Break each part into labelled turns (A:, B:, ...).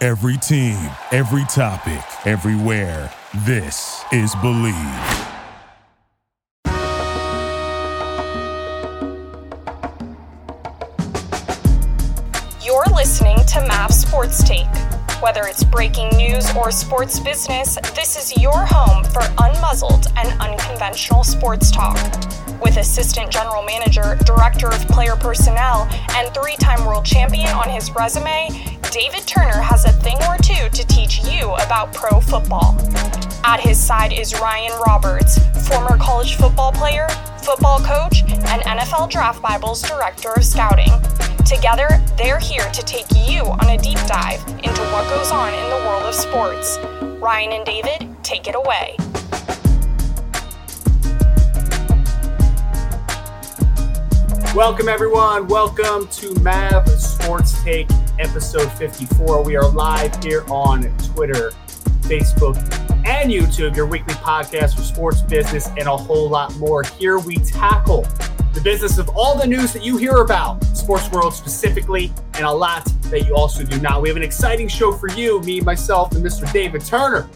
A: Every team, every topic, everywhere. This is Believe.
B: You're listening to MAV Sports Take. Whether it's breaking news or sports business, this is your home for unmuzzled and unconventional sports talk. With Assistant General Manager, Director of Player Personnel, and three time world champion on his resume, David Turner has a thing or two to teach you about pro football. At his side is Ryan Roberts, former college football player, football coach, and NFL Draft Bible's Director of Scouting. Together, they're here to take you on a deep dive into what goes on in the world of sports. Ryan and David, take it away.
C: Welcome, everyone. Welcome to MAV Sports Take, episode 54. We are live here on Twitter, Facebook, and YouTube, your weekly podcast for sports business and a whole lot more. Here we tackle the business of all the news that you hear about, sports world specifically, and a lot that you also do not. We have an exciting show for you, me, myself, and Mr. David Turner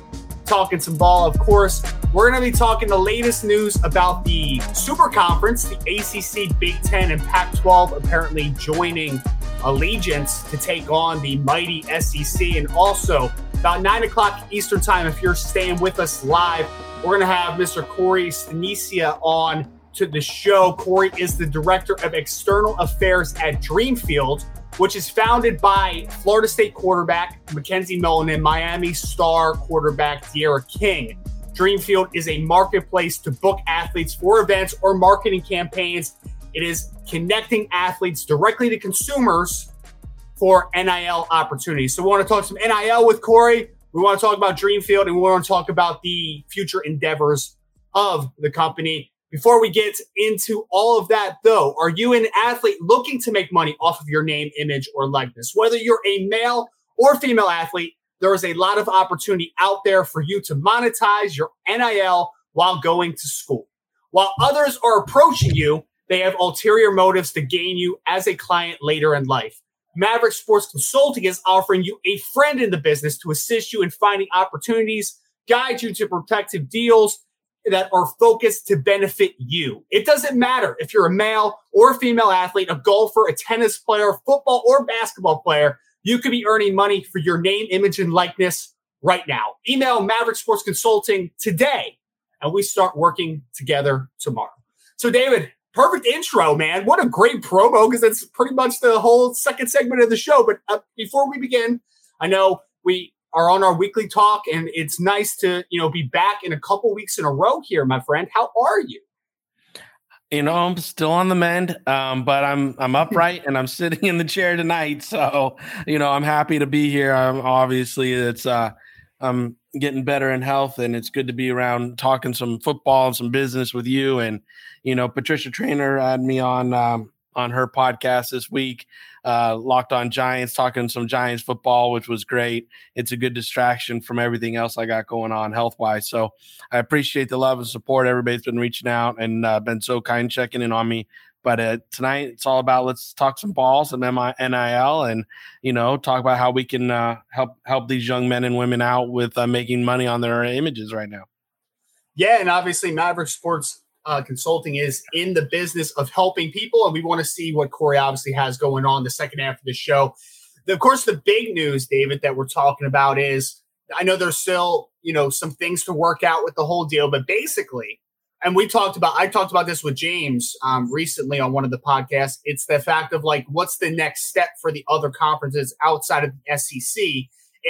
C: talking some ball, of course. We're going to be talking the latest news about the Super Conference, the ACC, Big Ten, and Pac 12 apparently joining allegiance to take on the mighty SEC. And also, about 9 o'clock Eastern Time, if you're staying with us live, we're going to have Mr. Corey Stanicia on to the show. Corey is the Director of External Affairs at Dreamfield which is founded by Florida State quarterback McKenzie Milton and Miami star quarterback D'Eriq King. Dreamfield is a marketplace to book athletes for events or marketing campaigns. It is connecting athletes directly to consumers for NIL opportunities. So we want to talk some NIL with Corey. We want to talk about Dreamfield and we want to talk about the future endeavors of the company. Before we get into all of that, though, are you an athlete looking to make money off of your name, image, or likeness? Whether you're a male or female athlete, there is a lot of opportunity out there for you to monetize your NIL while going to school. While others are approaching you, they have ulterior motives to gain you as a client later in life. Maverick Sports Consulting is offering you a friend in the business to assist you in finding opportunities, guide you to protective deals, that are focused to benefit you. It doesn't matter if you're a male or female athlete, a golfer, a tennis player, football or basketball player, you could be earning money for your name, image, and likeness right now. Email Maverick Sports Consulting today, and we start working together tomorrow. So, David, perfect intro, man. What a great promo because that's pretty much the whole second segment of the show. But uh, before we begin, I know we are on our weekly talk, and it's nice to you know be back in a couple weeks in a row here, my friend. How are you?
D: You know, I'm still on the mend, um, but I'm I'm upright and I'm sitting in the chair tonight. So, you know, I'm happy to be here. I'm obviously it's uh, I'm getting better in health, and it's good to be around talking some football and some business with you. And you know, Patricia Traina had me on um, on her podcast this week, uh, Locked On Giants, talking some Giants football, which was great. It's a good distraction from everything else I got going on health wise. So I appreciate the love and support. Everybody's been reaching out and uh, been so kind checking in on me. But uh, tonight it's all about let's talk some balls and NIL, and you know talk about how we can uh, help help these young men and women out with uh, making money on their images right now.
C: Yeah, and obviously Maverick Sports uh, Consulting is in the business of helping people, and we want to see what Corey obviously has going on the second half of the show. of course, the big news, David, that we're talking about is I know there's still, you know, some things to work out with the whole deal, but basically, and we talked about, I talked about this with James um, recently on one of the podcasts. It's the fact of like, what's the next step for the other conferences outside of the SEC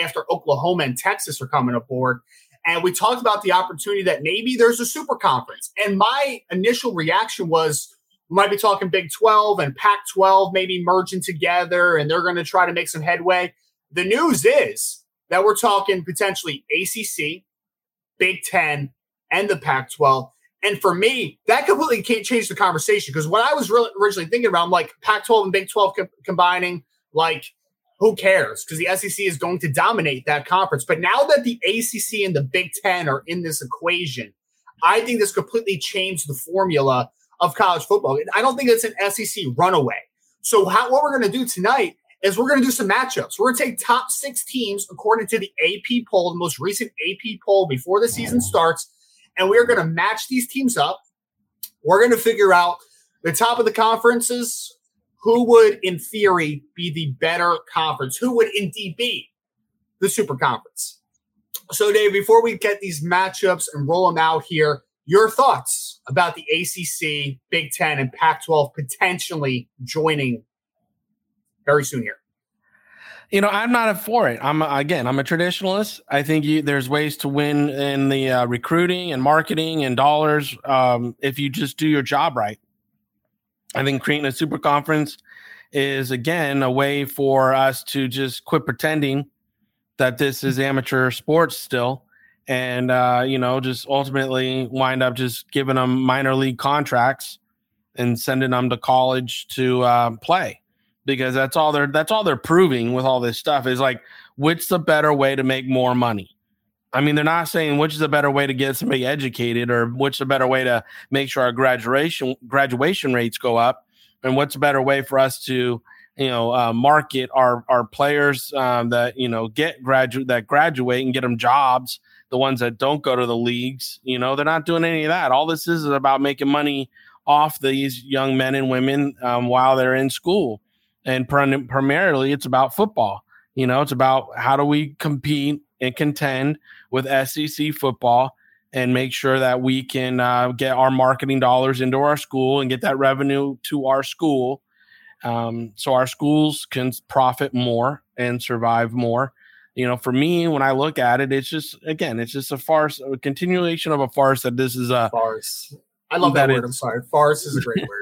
C: after Oklahoma and Texas are coming aboard? And we talked about the opportunity that maybe there's a super conference. And my initial reaction was, we might be talking Big 12 and Pac 12 maybe merging together and they're going to try to make some headway. The news is that we're talking potentially ACC, Big 10, and the Pac 12. And for me, that completely can't change the conversation because what I was really originally thinking about, I'm like Pac 12 and Big 12 co- combining, like, who cares? Because the SEC is going to dominate that conference. But now that the ACC and the Big 10 are in this equation, I think this completely changed the formula of college football. I don't think it's an SEC runaway. So how, what we're going to do tonight is we're going to do some matchups. We're going to take top six teams according to the AP poll, the most recent AP poll before the season starts, and we are going to match these teams up. We're going to figure out the top of the conferences, who would, in theory, be the better conference, who would indeed be the super conference. So, Dave, before we get these matchups and roll them out here, your thoughts about the ACC, Big Ten, and Pac 12 potentially joining very soon here?
D: You know, I'm not for it. I'm again, I'm a traditionalist. I think you, there's ways to win in the uh, recruiting and marketing and dollars um, if you just do your job right. I think creating a super conference is again a way for us to just quit pretending that this is amateur sports still and uh, you know just ultimately wind up just giving them minor league contracts and sending them to college to uh, play because that's all they're that's all they're proving with all this stuff is like which the better way to make more money? I mean they're not saying which is a better way to get somebody educated or which a better way to make sure our graduation graduation rates go up and what's a better way for us to you know uh, market our our players um, that you know get graduate that graduate and get them jobs the ones that don't go to the leagues you know they're not doing any of that. All this is, is about making money off these young men and women um, while they're in school and prim- primarily it's about football. You know, it's about how do we compete and contend with SEC football and make sure that we can uh, get our marketing dollars into our school and get that revenue to our school. Um, so our schools can profit more and survive more. You know for me when i look at it it's just again it's just a farce a continuation of a farce that this is a
C: farce. I love that, that word i'm sorry. Farce is a great word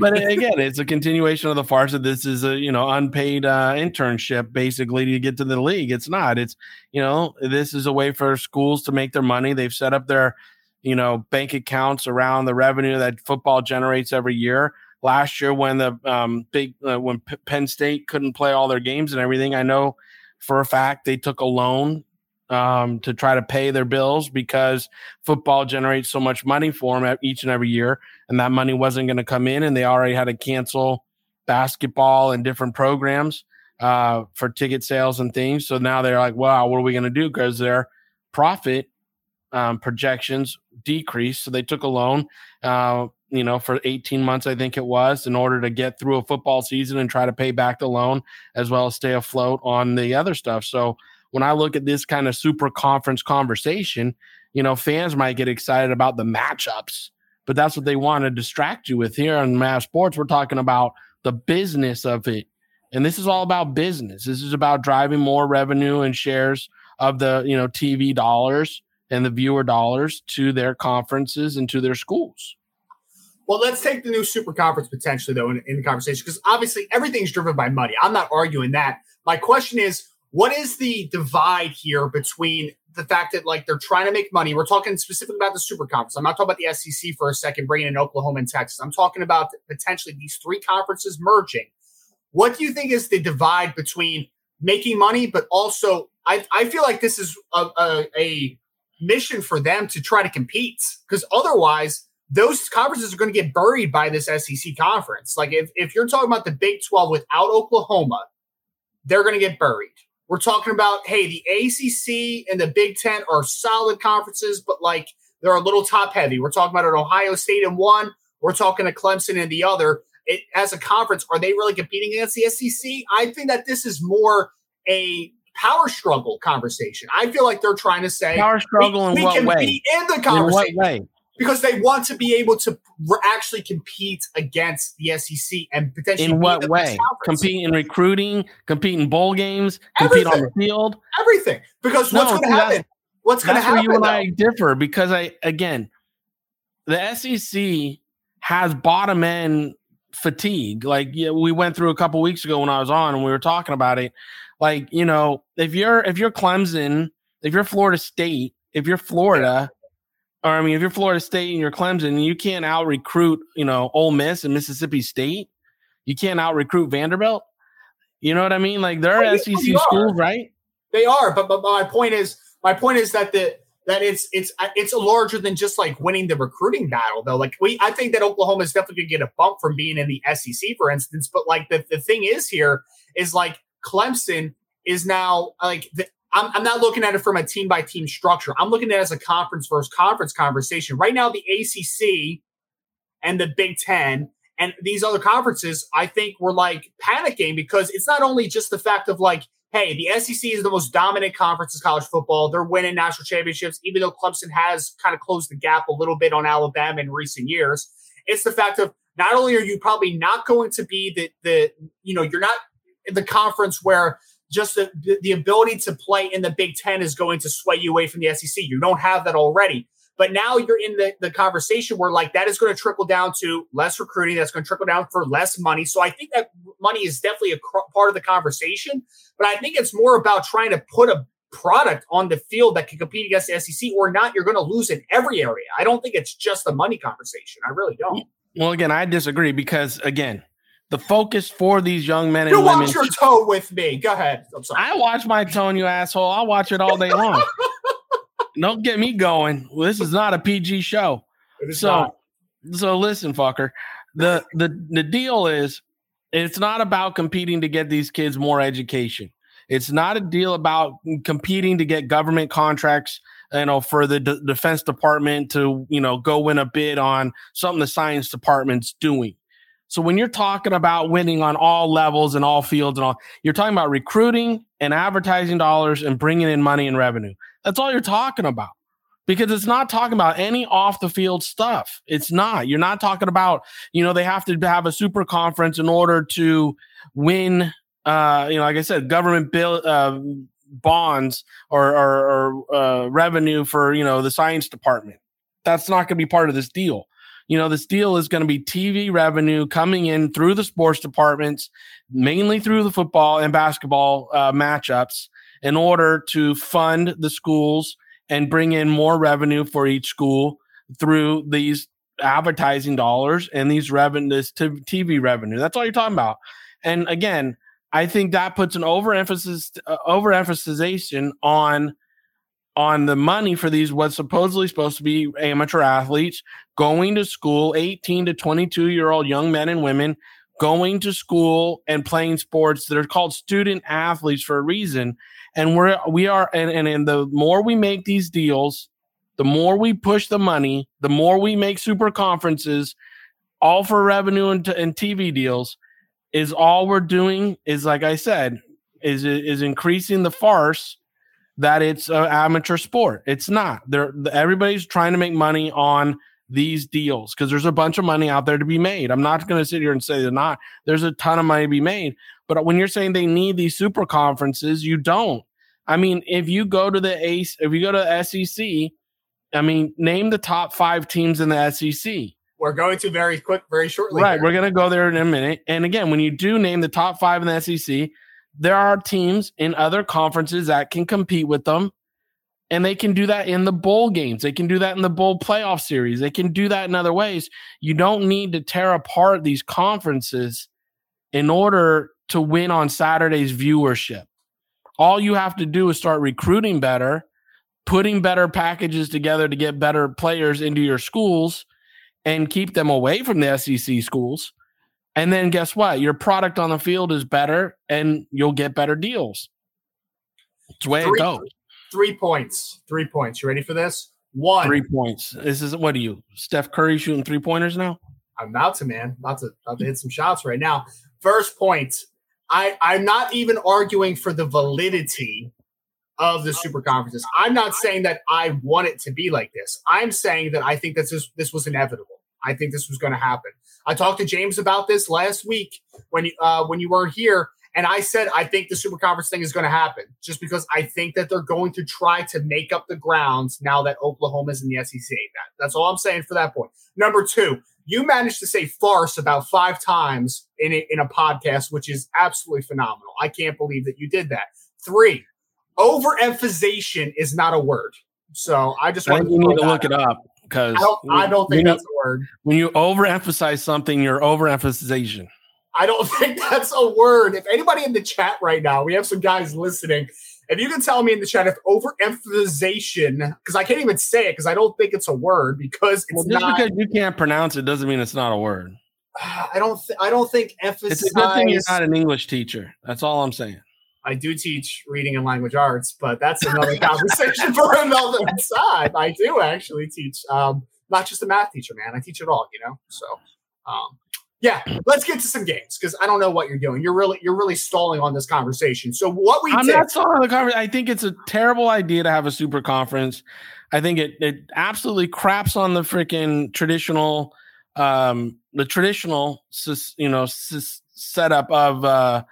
D: but again, it's a continuation of the farce that this is a you know unpaid uh, internship basically to get to the league. It's not. It's you know this is a way for schools to make their money. They've set up their you know bank accounts around the revenue that football generates every year. Last year, when the um, big uh, when P- Penn State couldn't play all their games and everything, I know for a fact they took a loan um, to try to pay their bills because football generates so much money for them each and every year, and that money wasn't going to come in, and they already had to cancel basketball and different programs uh, for ticket sales and things. So now they're like, "Wow, what are we going to do?" Because their profit um, projections decreased, so they took a loan. Uh, you know, for 18 months, I think it was, in order to get through a football season and try to pay back the loan as well as stay afloat on the other stuff. So when I look at this kind of super conference conversation, you know, fans might get excited about the matchups, but that's what they want to distract you with here on MAV Sports. We're talking about the business of it. And this is all about business. This is about driving more revenue and shares of the, you know, TV dollars and the viewer dollars to their conferences and to their schools.
C: Well, let's take the new super conference potentially, though, in, in the conversation, because obviously everything's driven by money. I'm not arguing that. My question is, what is the divide here between the fact that like they're trying to make money? We're talking specifically about the Super Conference. I'm not talking about the SEC for a second, bringing in Oklahoma and Texas. I'm talking about potentially these three conferences merging. What do you think is the divide between making money, but also I, I feel like this is a, a, a mission for them to try to compete because otherwise those conferences are going to get buried by this SEC conference. Like if, if you're talking about the Big 12 without Oklahoma, they're going to get buried. We're talking about, hey, the ACC and the Big Ten are solid conferences, but like they're a little top heavy. We're talking about an Ohio State in one. We're talking to Clemson in the other. it, as a conference, are they really competing against the SEC? I think that this is more a power struggle conversation. I feel like they're trying to say
D: power struggle
C: we,
D: in
C: we
D: what
C: can
D: way?
C: Be in the conversation.
D: In what way?
C: Because they want to be able to actually compete against the SEC and potentially
D: in what way? Compete in recruiting, compete in bowl games, compete on
C: Everything.
D: the field.
C: everything. Because
D: No,
C: what's going to happen? What's going to
D: That's where
C: happen?
D: you and
C: though?
D: I differ because I again, the SEC has bottom end fatigue. Like yeah, we went through a couple weeks ago when I was on and we were talking about it. Like you know, if you're if you're Clemson, if you're Florida State, if you're Florida, or I mean, if you're Florida State and you're Clemson, you can't out recruit you know Ole Miss and Mississippi State. You can't out recruit Vanderbilt. You know what I mean? Like they're
C: yeah,
D: SEC
C: are.
D: schools, right?
C: They are, but, but but my point is my point is that the that it's it's it's larger than just like winning the recruiting battle though. Like we I think that Oklahoma is definitely gonna get a bump from being in the SEC, for instance. But like the, the thing is here is like Clemson is now like the, I'm, I'm not looking at it from a team by team structure. I'm looking at it as a conference versus conference conversation. Right now, the ACC and the Big Ten and these other conferences, I think we're like panicking because it's not only just the fact of like, hey, the SEC is the most dominant conference in college football. They're winning national championships, even though Clemson has kind of closed the gap a little bit on Alabama in recent years. It's the fact of not only are you probably not going to be the the you know you're not in the conference where just the, the, ability to play in the Big Ten is going to sway you away from the SEC. You don't have that already. But now you're in the, the conversation where like that is going to trickle down to less recruiting. That's going to trickle down for less money. So I think that money is definitely a cr- part of the conversation. But I think it's more about trying to put a product on the field that can compete against the SEC or not. You're going to lose in every area. I don't think it's just the money conversation. I really don't.
D: Well, again, I disagree because again, the focus for these young men and
C: You
D: women.
C: watch your toe with me. Go ahead. I'm sorry.
D: I watch my tone, you asshole. I watch it all day long. Don't get me going. Well, this is not a PG show. So,
C: not.
D: so listen, fucker. The the the deal is, it's not about competing to get these kids more education. It's not a deal about competing to get government contracts, you know, for the D- Defense Department to you know go win a bid on something the Science Department's doing. So when you're talking about winning on all levels and all fields and all, you're talking about recruiting and advertising dollars and bringing in money and revenue. That's all you're talking about because it's not talking about any off the field stuff. It's not. You're not talking about, you know, they have to have a super conference in order to win, uh, you know, like I said, government bill, uh, bonds or, or, or uh, revenue for, you know, the science department. That's not going to be part of this deal. You know, this deal is going to be TV revenue coming in through the sports departments, mainly through the football and basketball uh, matchups in order to fund the schools and bring in more revenue for each school through these advertising dollars and these revenue this t- TV revenue. That's all you're talking about. And again, I think that puts an overemphasis uh, overemphasization on on the money for these what's supposedly supposed to be amateur athletes going to school 18 to 22 year old young men and women going to school and playing sports that are called student athletes for a reason. And we're we are and, and and the more we make these deals the more we push the money the more we make super conferences all for revenue and, t- and tv deals is all we're doing is like i said is is increasing the farce that it's an amateur sport it's not they're everybody's trying to make money on these deals because there's a bunch of money out there to be made i'm not going to sit here and say they're not there's a ton of money to be made but when you're saying they need these super conferences, you don't. I mean, if you go to the ACE, if you go to the SEC, I mean, name the top five teams in the SEC.
C: We're going to very quick, very shortly.
D: Right.
C: here.
D: We're going to go there in a minute. And again, when you do name the top five in the SEC, there are teams in other conferences that can compete with them. And they can do that in the bowl games. They can do that in the bowl playoff series. They can do that in other ways. You don't need to tear apart these conferences in order to win on Saturday's viewership. All you have to do is start recruiting better, putting better packages together to get better players into your schools and keep them away from the SEC schools. And then guess what? Your product on the field is better and you'll get better deals. It's the way
C: Three-
D: it goes.
C: Three points. Three points. You ready for this? One.
D: Three points. This is what are you? Steph Curry shooting three pointers now?
C: I'm about to, man. About to, about to hit some shots right now. First point. I, I'm not even arguing for the validity of the super conferences. I'm not saying that I want it to be like this. I'm saying that I think that this this was inevitable. I think this was going to happen. I talked to James about this last week when you uh, when you were here, and I said I think the super conference thing is going to happen just because I think that they're going to try to make up the grounds now that Oklahoma is in the SEC. That, that's all I'm saying for that point. Number two, you managed to say farce about five times in a, in a podcast, which is absolutely phenomenal. I can't believe that you did that. Three, overemphasization is not a word. So I just want
D: you need to look it up because
C: I don't, I don't think that's a word.
D: When you overemphasize something, you're overemphasization.
C: I don't think that's a word. If anybody in the chat right now, we have some guys listening. If you can tell me in the chat if overemphasization, because I can't even say it because I don't think it's a word because it's well, just
D: not, because you can't pronounce it doesn't mean it's not a word.
C: I don't. Th- I don't think emphasize.
D: It's a good thing you're not an English teacher. That's all I'm saying.
C: I do teach reading and language arts, but that's another conversation for another time. I do actually teach, um, not just a math teacher, man. I teach it all, you know. So, um, yeah, let's get to some games because I don't know what you're doing. You're really you're really stalling on this conversation. So what we
D: I'm
C: did,
D: not stalling the conversation. I think it's a terrible idea to have a super conference. I think it it absolutely craps on the freaking traditional um the traditional you know setup of uh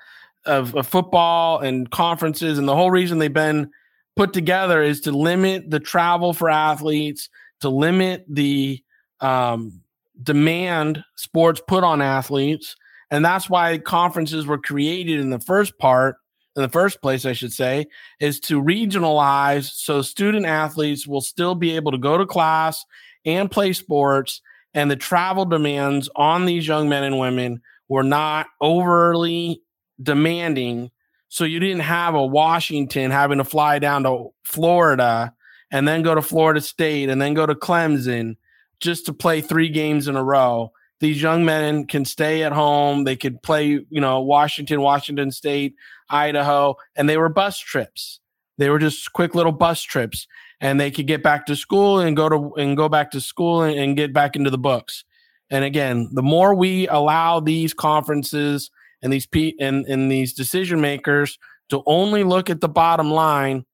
D: of, of football and conferences and the whole reason they've been put together is to limit the travel for athletes to limit the um demand sports put on athletes. And that's why conferences were created in the first part, in the first place, I should say, is to regionalize so student athletes will still be able to go to class and play sports. And the travel demands on these young men and women were not overly demanding. So you didn't have a Washington having to fly down to Florida and then go to Florida State and then go to Clemson just to play three games in a row. These young men can stay at home. They could play, you know, Washington, Washington State, Idaho, and they were bus trips. They were just quick little bus trips, and they could get back to school and go to and go back to school and, and get back into the books. And again, the more we allow these conferences and these pe- and, and these decision makers to only look at the bottom line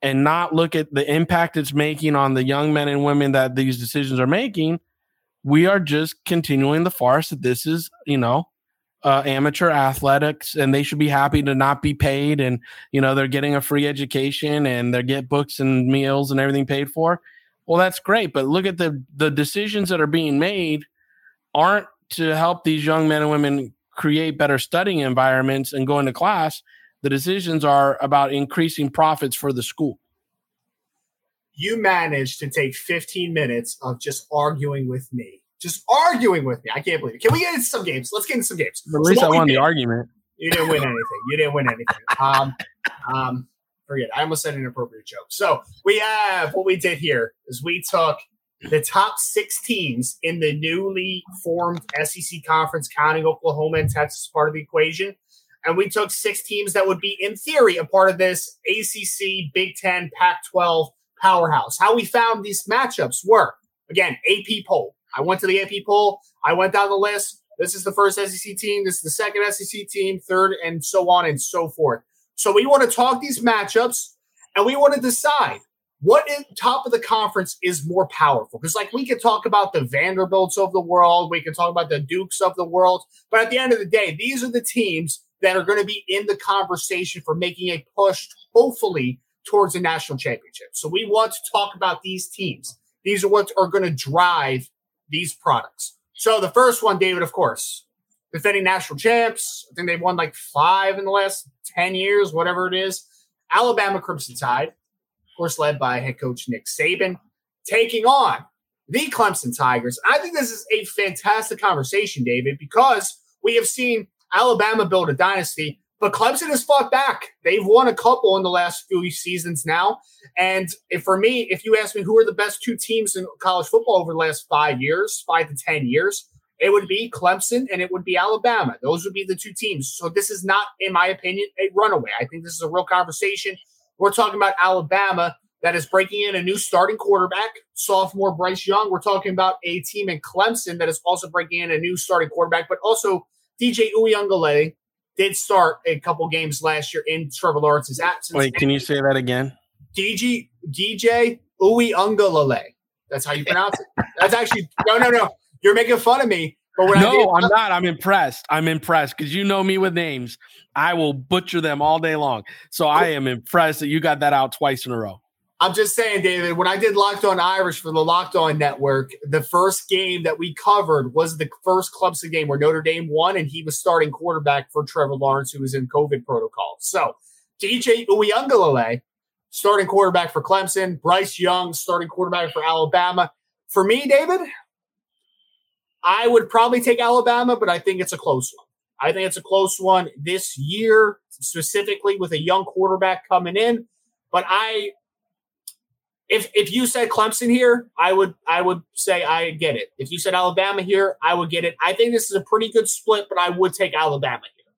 D: and not look at the impact it's making on the young men and women that these decisions are making, we are just continuing the farce that this is, you know, uh, amateur athletics and they should be happy to not be paid and you know they're getting a free education and they get books and meals and everything paid for. Well that's great but look at the the decisions that are being made aren't to help these young men and women create better studying environments and going to class the decisions are about increasing profits for the school.
C: You managed to take 15 minutes of just arguing with me. Just arguing with me. I can't believe it. Can we get into some games? Let's get into some games.
D: At least so I won the argument.
C: You didn't win anything. You didn't win anything. Um, um, forget. I almost said an inappropriate joke. So we have what we did here is we took the top six teams in the newly formed SEC conference, counting Oklahoma and Texas part of the equation, and we took six teams that would be, in theory, a part of this ACC, Big Ten, Pac 12 powerhouse. How we found these matchups were again, AP poll. I went to the AP poll, I went down the list. This is the first SEC team, this is the second SEC team, third, and so on and so forth. So we want to talk these matchups and we want to decide what in top of the conference is more powerful? Because like we could talk about the Vanderbilts of the world, we can talk about the Dukes of the world, but at the end of the day, these are the teams that are going to be in the conversation for making a push, hopefully, towards a national championship. So we want to talk about these teams. These are what are going to drive these products. So the first one, David, of course, defending national champs. I think they've won like five in the last 10 years, whatever it is. Alabama Crimson Tide, course, led by head coach Nick Saban, taking on the Clemson Tigers. I think this is a fantastic conversation, David, because we have seen Alabama build a dynasty, but Clemson has fought back. They've won a couple in the last few seasons now. And for me, if you ask me who are the best two teams in college football over the last five years, five to 10 years, it would be Clemson and it would be Alabama. Those would be the two teams. So this is not, in my opinion, a runaway. I think this is a real conversation. We're talking about Alabama that is breaking in a new starting quarterback, sophomore Bryce Young. We're talking about a team in Clemson that is also breaking in a new starting quarterback, but also DJ Uiagalelei did start a couple games last year in Trevor Lawrence's absence.
D: Wait, can you say that again?
C: DJ DJ Uiagalelei. That's how you pronounce it. That's actually no, no, no. You're making fun of me.
D: No, I am not. I'm impressed. I'm impressed because you know me with names. I will butcher them all day long. So I am impressed that you got that out twice in a row.
C: I'm just saying, David, when I did Locked On Irish for the Locked On Network, the first game that we covered was the first Clemson game where Notre Dame won, and he was starting quarterback for Trevor Lawrence, who was in COVID protocol. So DJ Uiagalelei, starting quarterback for Clemson, Bryce Young, starting quarterback for Alabama. For me, David, I would probably take Alabama, but I think it's a close one. I think it's a close one this year, specifically with a young quarterback coming in. But I if if you said Clemson here, I would I would say I get it. If you said Alabama here, I would get it. I think this is a pretty good split, but I would take Alabama here.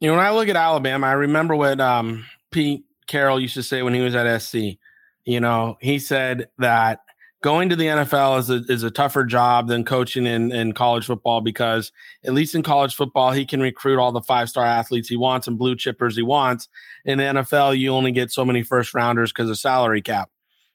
D: You know, when I look at Alabama, I remember what um, Pete Carroll used to say when he was at SC. You know, he said that going to the NFL is a, is a tougher job than coaching in, in college football because at least in college football, he can recruit all the five star athletes he wants and blue chippers he wants. In the NFL, you only get so many first rounders because of salary cap.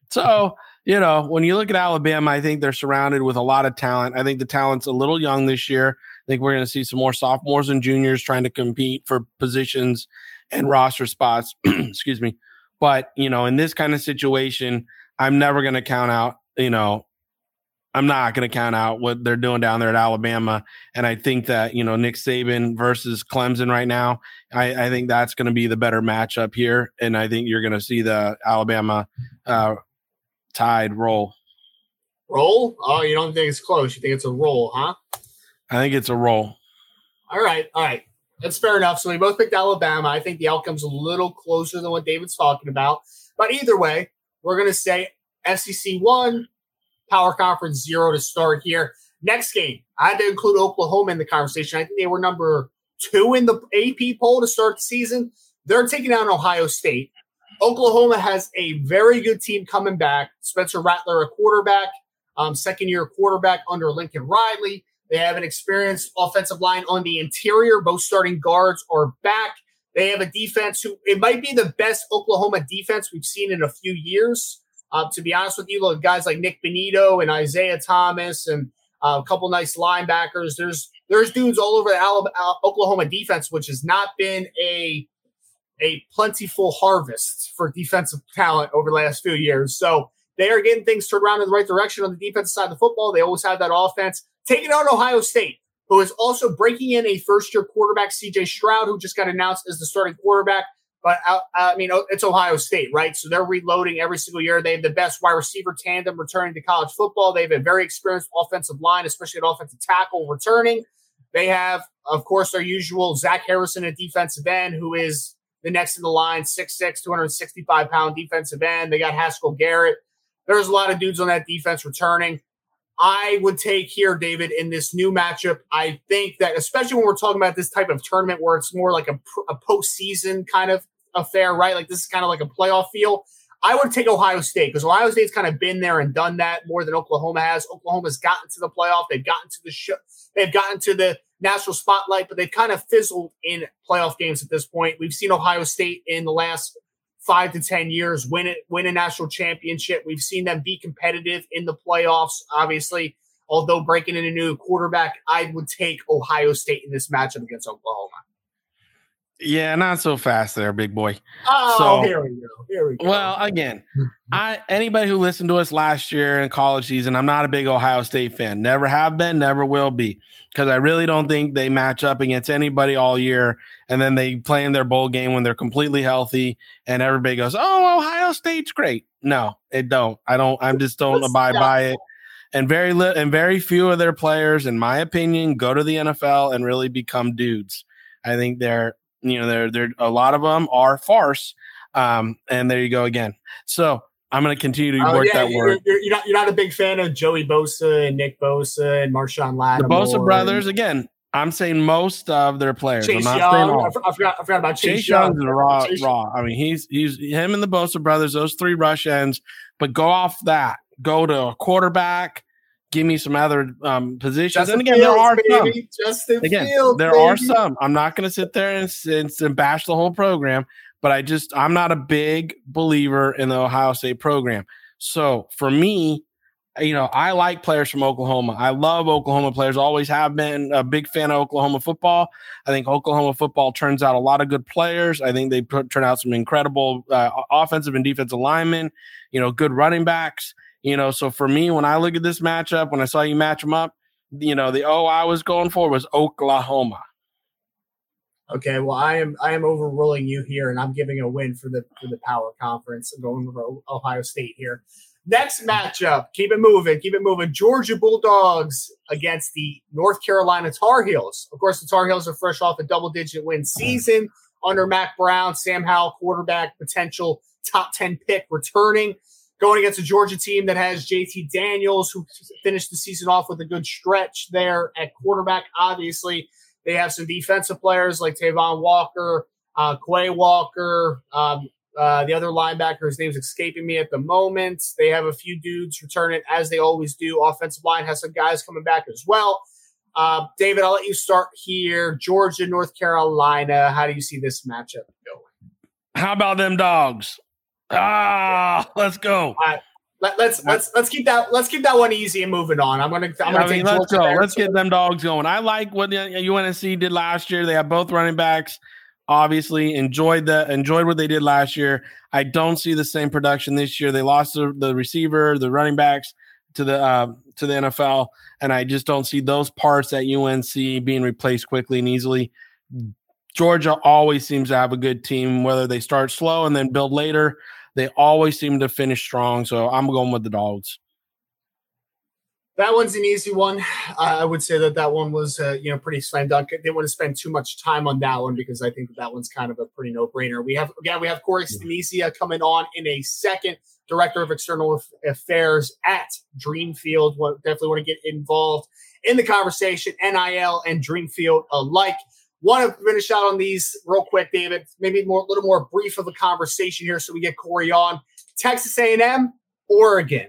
D: So, you know, when you look at Alabama, I think they're surrounded with a lot of talent. I think the talent's a little young this year. I think we're going to see some more sophomores and juniors trying to compete for positions and roster spots. Excuse me. But, you know, in this kind of situation, I'm never going to count out, you know, I'm not going to count out what they're doing down there at Alabama. And I think that, you know, Nick Saban versus Clemson right now, I, I think that's going to be the better matchup here. And I think you're going to see the Alabama uh, Tide roll.
C: Roll? Oh, you don't think it's close. You think it's a roll, huh?
D: I think it's a roll.
C: All right. All right. That's fair enough. So we both picked Alabama. I think the outcome's a little closer than what David's talking about. But either way, we're going to say SEC one, Power Conference zero to start here. Next game, I had to include Oklahoma in the conversation. I think they were number two in the AP poll to start the season. They're taking down Ohio State. Oklahoma has a very good team coming back. Spencer Rattler, a quarterback, um, second year quarterback under Lincoln Riley. They have an experienced offensive line on the interior. Both starting guards are back. They have a defense who it might be the best Oklahoma defense we've seen in a few years. Uh, to be honest with you, look, guys like Nik Bonitto and Isaiah Thomas and uh, a couple nice linebackers. There's there's dudes all over the Alabama, Oklahoma defense, which has not been a a plentiful harvest for defensive talent over the last few years. So they are getting things turned around in the right direction on the defensive side of the football. They always have that offense. Taking on Ohio State, who is also breaking in a first year quarterback, CJ Stroud, who just got announced as the starting quarterback. But uh, I mean, it's Ohio State, right? So they're reloading every single year. They have the best wide receiver tandem returning to college football. They have a very experienced offensive line, especially at offensive tackle returning. They have, of course, their usual Zach Harrison at defensive end, who is the next in the line, 6'6, 265 pound defensive end. They got Haskell Garrett. There's a lot of dudes on that defense returning. I would take here, David, in this new matchup. I think that, especially when we're talking about this type of tournament where it's more like a, a postseason kind of affair, right? Like this is kind of like a playoff feel. I would take Ohio State because Ohio State's kind of been there and done that more than Oklahoma has. Oklahoma's gotten to the playoff. They've gotten to the show. They've gotten to the national spotlight, but they've kind of fizzled in playoff games at this point. We've seen Ohio State in the last five to ten years win it, win a national championship. We've seen them be competitive in the playoffs. Obviously, although breaking in a new quarterback, I would take Ohio State in this matchup against Oklahoma.
D: Yeah, not so fast there, big boy.
C: Oh, so, here we go. Here we go.
D: Well, again, I anybody who listened to us last year in college season, I'm not a big Ohio State fan. Never have been, never will be, because I really don't think they match up against anybody all year. And then they play in their bowl game when they're completely healthy, and everybody goes, "Oh, Ohio State's great." No, it don't. I don't. I'm just don't abide by it. And very li- and very few of their players, in my opinion, go to the NFL and really become dudes. I think they're you know, there there a lot of them are farce. Um, and there you go again. So I'm going to continue to oh, work yeah, that
C: you're,
D: word.
C: You're, you're, not you're not a big fan of Joey Bosa and Nick Bosa and Marshon Lattimore.
D: The Bosa brothers again. I'm saying most of their players.
C: Chase
D: I'm not
C: Young.
D: saying
C: I, I forgot. I forgot about Chase,
D: Chase
C: Young.
D: Young's raw,
C: Chase-
D: raw. I mean, he's he's him and the Bosa brothers, those three rush ends. But go off that, go to a quarterback. Give me some other um, positions.
C: Justin
D: and again, there
C: Fields,
D: are some.
C: Justin
D: Again,
C: Fields,
D: there are some. I'm not going to sit there and, and, and bash the whole program, but I just I'm not a big believer in the Ohio State program. So for me, you know, I like players from Oklahoma. I love Oklahoma players. Always have been a big fan of Oklahoma football. I think Oklahoma football turns out a lot of good players. I think they put, turn out some incredible uh, offensive and defensive linemen. You know, good running backs. You know, so for me, when I look at this matchup, when I saw you match them up, you know, the O I was going for was Oklahoma.
C: Okay, well, I am I am overruling you here, and I'm giving a win for the for the Power Conference. I'm going with Ohio State here. Next matchup, keep it moving, keep it moving. Georgia Bulldogs against the North Carolina Tar Heels. Of course, the Tar Heels are fresh off a double digit win season under Mack Brown, Sam Howell, quarterback, potential top 10 pick returning. Going against a Georgia team that has JT Daniels, who finished the season off with a good stretch there at quarterback. Obviously, they have some defensive players like Travon Walker, uh, Quay Walker, um, uh, the other linebacker, his name's escaping me at the moment. They have a few dudes returning as they always do. Offensive line has some guys coming back as well. Uh, David, I'll let you start here. Georgia, North Carolina. How do you see this matchup going?
D: How about them dogs? Ah, let's go.
C: Let, let's let's let's keep that let's keep that one easy and moving on. I'm gonna I'm gonna
D: I
C: take
D: let's go. Let's get them dogs going. I like what the UNSC did last year. They have both running backs. Obviously, enjoyed the enjoyed what they did last year. I don't see the same production this year. They lost the, the receiver, the running backs to the uh, to the NFL, and I just don't see those parts at UNC being replaced quickly and easily. Georgia always seems to have a good team, whether they start slow and then build later. They always seem to finish strong. So I'm going with the dogs.
C: That one's an easy one. I would say that that one was, uh, you know, pretty slam dunk. Didn't want to spend too much time on that one because I think that, that one's kind of a pretty no brainer. We have again, we have Corey Stemisia coming on in a second, director of external affairs at Dreamfield. Definitely want to get involved in the conversation, NIL and Dreamfield alike. Want to finish out on these real quick, David? Maybe more, a little more brief of a conversation here, so we get Corey on. Texas A&M, Oregon.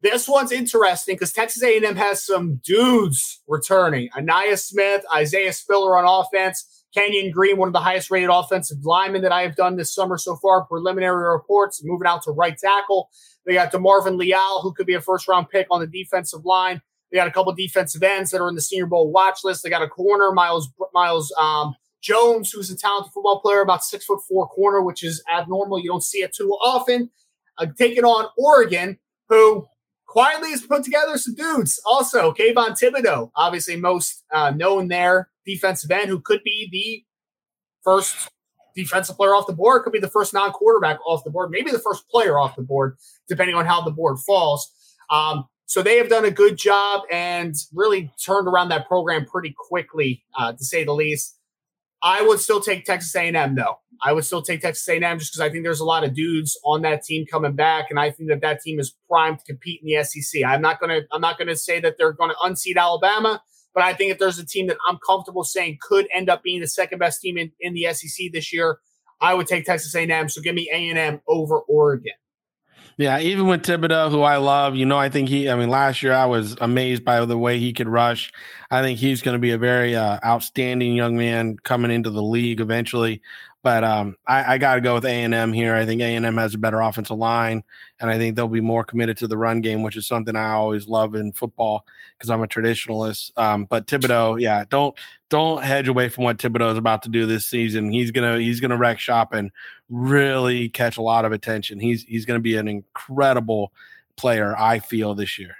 C: This one's interesting because Texas A&M has some dudes returning. Ainias Smith, Isaiah Spiller on offense, Kenyon Green, one of the highest rated offensive linemen that I have done this summer so far. Preliminary reports moving out to right tackle. They got DeMarvin Leal, who could be a first round pick on the defensive line. They got a couple defensive ends that are in the Senior Bowl watch list. They got a corner, Myles Myles um, Jones, who's a talented football player, about six foot four corner, which is abnormal. You don't see it too often. Uh, taking on Oregon, who quietly has put together some dudes. Also, Kayvon Thibodeaux, obviously most uh, known there, defensive end, who could be the first defensive player off the board, could be the first non-quarterback off the board, maybe the first player off the board, depending on how the board falls. Um, so they have done a good job and really turned around that program pretty quickly, uh, to say the least. I would still take Texas A&M though. I would still take Texas A&M just because I think there's a lot of dudes on that team coming back, and I think that that team is primed to compete in the SEC. I'm not gonna I'm not gonna say that they're to unseat Alabama, but I think if there's a team that I'm comfortable saying could end up being the second best team in, in the SEC this year, I would take Texas A&M. So give me A&M over Oregon.
D: Yeah, even with Thibodeaux, who I love, you know, I think he, I mean, last year I was amazed by the way he could rush. I think he's going to be a very uh, outstanding young man coming into the league eventually. But um, I, I got to go with A and M here. I think A and M has a better offensive line, and I think they'll be more committed to the run game, which is something I always love in football because I'm a traditionalist. Um, but Thibodeaux, yeah, don't don't hedge away from what Thibodeaux is about to do this season. He's gonna he's gonna wreck shop and really catch a lot of attention. He's he's gonna be an incredible player. I feel this year.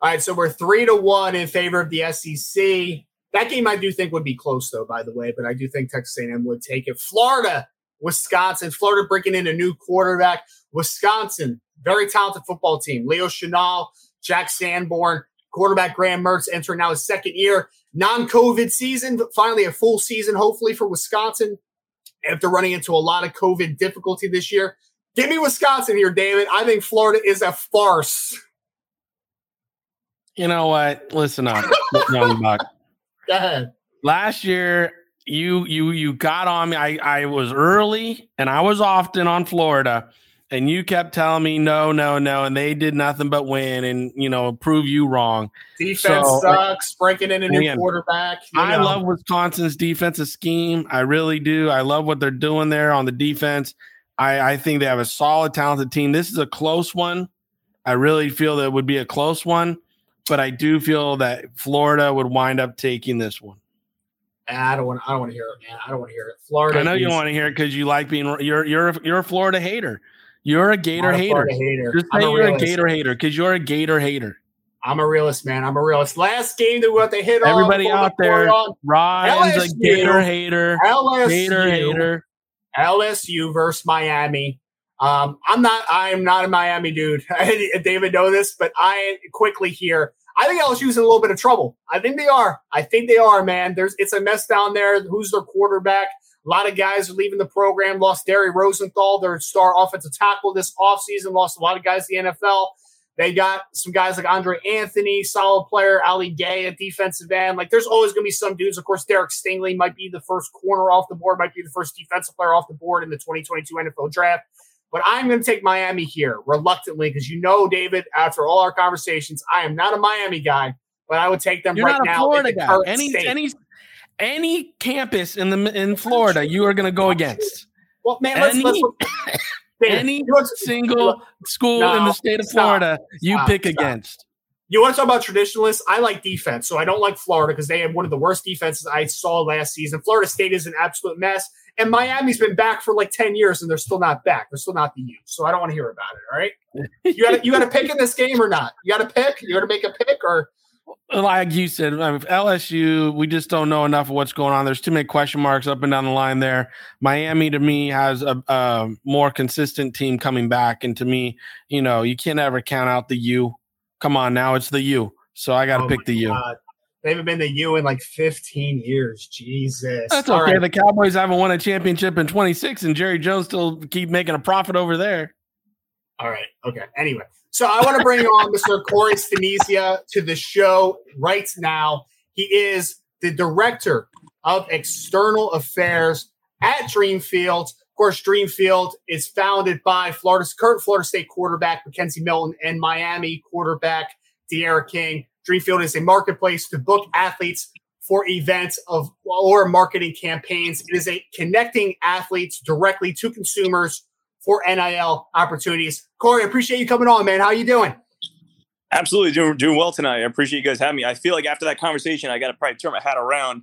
C: All right, so we're three to one in favor of the SEC. That game I do think would be close, though. By the way, but I do think Texas A&M would take it. Florida, Wisconsin. Florida breaking in a new quarterback. Wisconsin, very talented football team. Leo Chenal, Jack Sanborn, quarterback Graham Mertz entering now his second year. Non-COVID season, finally a full season, hopefully for Wisconsin. After running into a lot of COVID difficulty this year, give me Wisconsin here, David. I think Florida is a farce.
D: You know what? Listen up, young buck.
C: Go ahead.
D: Last year, you you you got on me. I I was early and I was often on Florida, and you kept telling me no, no, no, and they did nothing but win and you know prove you wrong.
C: Defense so, sucks. Breaking in a new quarterback.
D: I know. love Wisconsin's defensive scheme. I really do. I love what they're doing there on the defense. I, I think they have a solid, talented team. This is a close one. I really feel that it would be a close one, but I do feel that Florida would wind up taking this one.
C: I don't want. I don't want to hear it, man. I don't want to hear it. Florida.
D: I know you want to hear it because you like being. You're you're you're a Florida hater. You're a Gator a hater. hater. Just say a you're realist. a Gator hater because you're a Gator hater.
C: I'm a realist, man. I'm a realist. Last game that we what they hit
D: everybody out there. Ryan's a Gator hater. LSU, Gator hater.
C: LSU versus Miami. Um, I'm not. I am not a Miami dude. David know this, but I quickly here I think LSU's in a little bit of trouble. I think they are. I think they are, man. There's it's a mess down there. Who's their quarterback? A lot of guys are leaving the program. Lost Dare Rosenthal, their star offensive tackle this offseason. Lost a lot of guys in the NFL. They got some guys like Andre Anthony, solid player, Ali Gaye at defensive end. Like there's always going to be some dudes. Of course, Derek Stingley might be the first corner off the board, might be the first defensive player off the board in the 2022 NFL draft. But I'm going to take Miami here reluctantly because you know, David, after all our conversations, I am not a Miami guy, but I would take them
D: You're
C: right
D: not
C: a
D: now. Florida guy. Any state. any any campus in the in Florida, you are going to go against.
C: Well, man, let's, any, let's look.
D: any single school no, in the state of Florida, stop, you stop, pick stop. against.
C: You want to talk about traditionalists? I like defense, so I don't like Florida because they have one of the worst defenses I saw last season. Florida State is an absolute mess. And Miami's been back for like 10 years and they're still not back. They're still not the U. So I don't want to hear about it. All right. You got you got to pick in this game or not? You got to pick? You got to make a pick or
D: like you said, I mean, LSU, we just don't know enough of what's going on. There's too many question marks up and down the line there. Miami, to me, has a, a more consistent team coming back, and to me, you know, you can't ever count out the U. Come on, now it's the U. So I got to oh pick the U. God.
C: They haven't been to U in like 15 years. Jesus.
D: That's okay. Right. The Cowboys haven't won a championship in 26, and Jerry Jones still keep making a profit over there.
C: All right. Okay. Anyway, so I want to bring on Mr. Corey Staniscia to the show right now. He is the director of external affairs at Dreamfield. Of course, Dreamfield is founded by Florida's current Florida State quarterback McKenzie Milton and Miami quarterback D'Eriq King. Dreamfield is a marketplace to book athletes for events of or marketing campaigns. It is a connecting athletes directly to consumers for NIL opportunities. Corey, appreciate you coming on, man. How you doing?
E: Absolutely doing doing well tonight. I appreciate you guys having me. I feel like after that conversation, I got to probably turn my hat around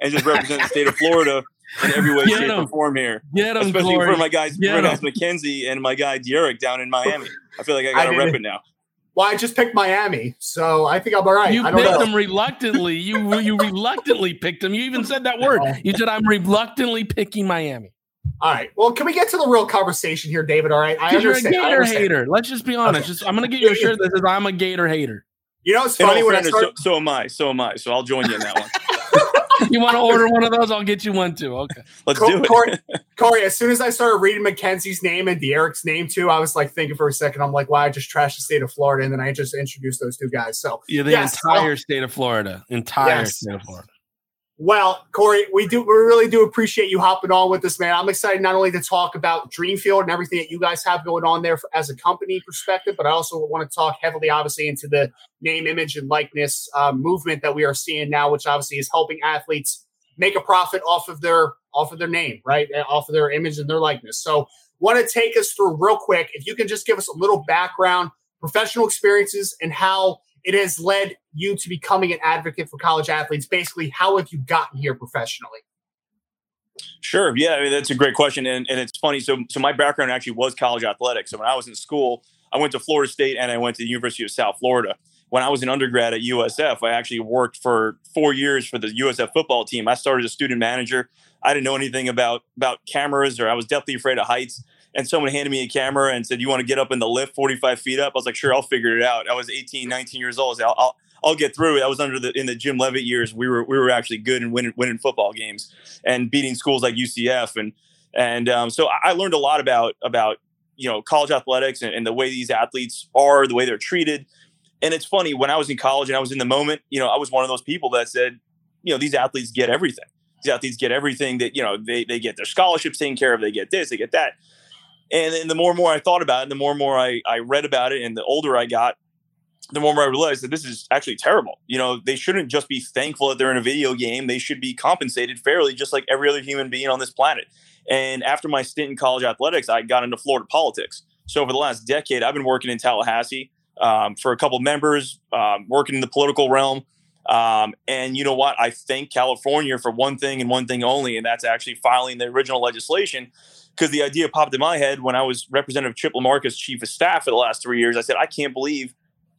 E: and just represent the state of Florida in every way, Get shape, or form here.
D: Get
E: him, Especially
D: Corey.
E: for my guys, Get guys McKenzie and my guy D'Eriq down in Miami. I feel like I got to rep it now.
C: Well, I just picked Miami, so I think I'm all right.
D: You picked know. them reluctantly. You you reluctantly picked them. You even said that word. You said I'm reluctantly picking Miami.
C: All right. Well, can we get to the real conversation here, David? All right.
D: I understand. You're a Gator hater. Let's just be honest. Okay. Just I'm going to get you a shirt that says I'm a Gator hater.
C: You know, it's funny when I
E: start- so, so am I. So am I. So I'll join you in that one.
D: you want to order one of those? I'll get you one too. Okay.
E: Let's do it.
C: Corey, Corey, as soon as I started reading McKenzie's name and D'Eriq's name too, I was like thinking for a second, I'm like, wow, I just trashed the state of Florida. And then I just introduced those two guys. So
D: yeah, the yes, entire state of Florida. Entire yes. state of Florida.
C: Well, Corey, we do we really do appreciate you hopping on with us, man. I'm excited not only to talk about Dreamfield and everything that you guys have going on there for, as a company perspective, but I also want to talk heavily, obviously, into the name, image, and likeness uh, movement that we are seeing now, which obviously is helping athletes make a profit off of their off of their name, right, off of their image and their likeness. So, want to take us through real quick, if you can just give us a little background, professional experiences, and how it has led you to becoming an advocate for college athletes. Basically, how have you gotten here professionally?
E: Sure. Yeah, I mean, that's a great question, and, and it's funny. So, so my background actually was college athletics. So when I was in school, I went to Florida State and I went to the University of South Florida. When I was an undergrad at USF, I actually worked for four years for the USF football team. I started as a student manager. I didn't know anything about about cameras, or I was definitely afraid of heights and someone handed me a camera and said, "You want to get up in the lift 45 feet up?" I was like, "Sure, I'll figure it out." I was 18, 19 years old. So I'll, I'll, I'll get through it. I was under the in the Jim Leavitt years. We were we were actually good and winning winning football games and beating schools like UCF and and um, so I learned a lot about about you know college athletics and, and the way these athletes are, the way they're treated. And it's funny when I was in college and I was in the moment. You know, I was one of those people that said, you know, these athletes get everything. These athletes get everything that, you know, they, they get their scholarships taken care of, they get this, they get that. And then the more and more I thought about it, the more and more I, I read about it, and the older I got, the more and more I realized that this is actually terrible. You know, they shouldn't just be thankful that they're in a video game. They should be compensated fairly, just like every other human being on this planet. And after my stint in college athletics, I got into Florida politics. So over the last decade, I've been working in Tallahassee um, for a couple members, um, working in the political realm. Um, and you know what? I thank California for one thing and one thing only, and that's actually filing the original legislation. Because the idea popped in my head when I was Representative Chip LaMarca chief of staff for the last three years. I said, I can't believe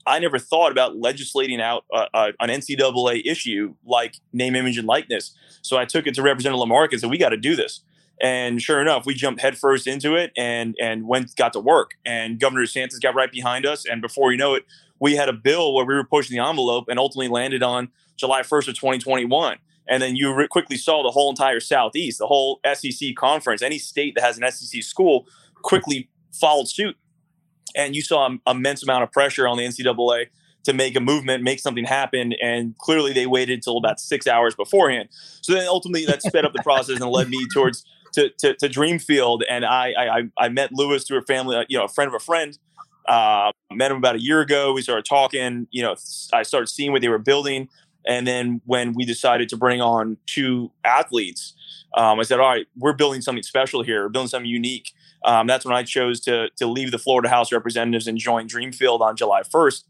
E: I never thought about legislating out uh, uh, an NCAA issue like name, image, and likeness. So I took it to Representative LaMarca and said, we got to do this. And sure enough, we jumped headfirst into it and and went got to work. And Governor DeSantis got right behind us. And before you know it, we had a bill where we were pushing the envelope and ultimately landed on July 1st of 2021. And then you re- quickly saw the whole entire Southeast, the whole SEC conference, any state that has an SEC school quickly followed suit. And you saw an immense amount of pressure on the NCAA to make a movement, make something happen. And clearly they waited until about six hours beforehand. So then ultimately that sped up the process and led me towards to, to, to Dreamfield. And I, I, I met Lewis through a family, uh, you know, a friend of a friend. Uh, met him about a year ago. We started talking. You know, I started seeing what they were building. And then when we decided to bring on two athletes, um, I said, "All right, we're building something special here. We're building something unique." Um, that's when I chose to to leave the Florida House Representatives and join Dreamfield on July 1st.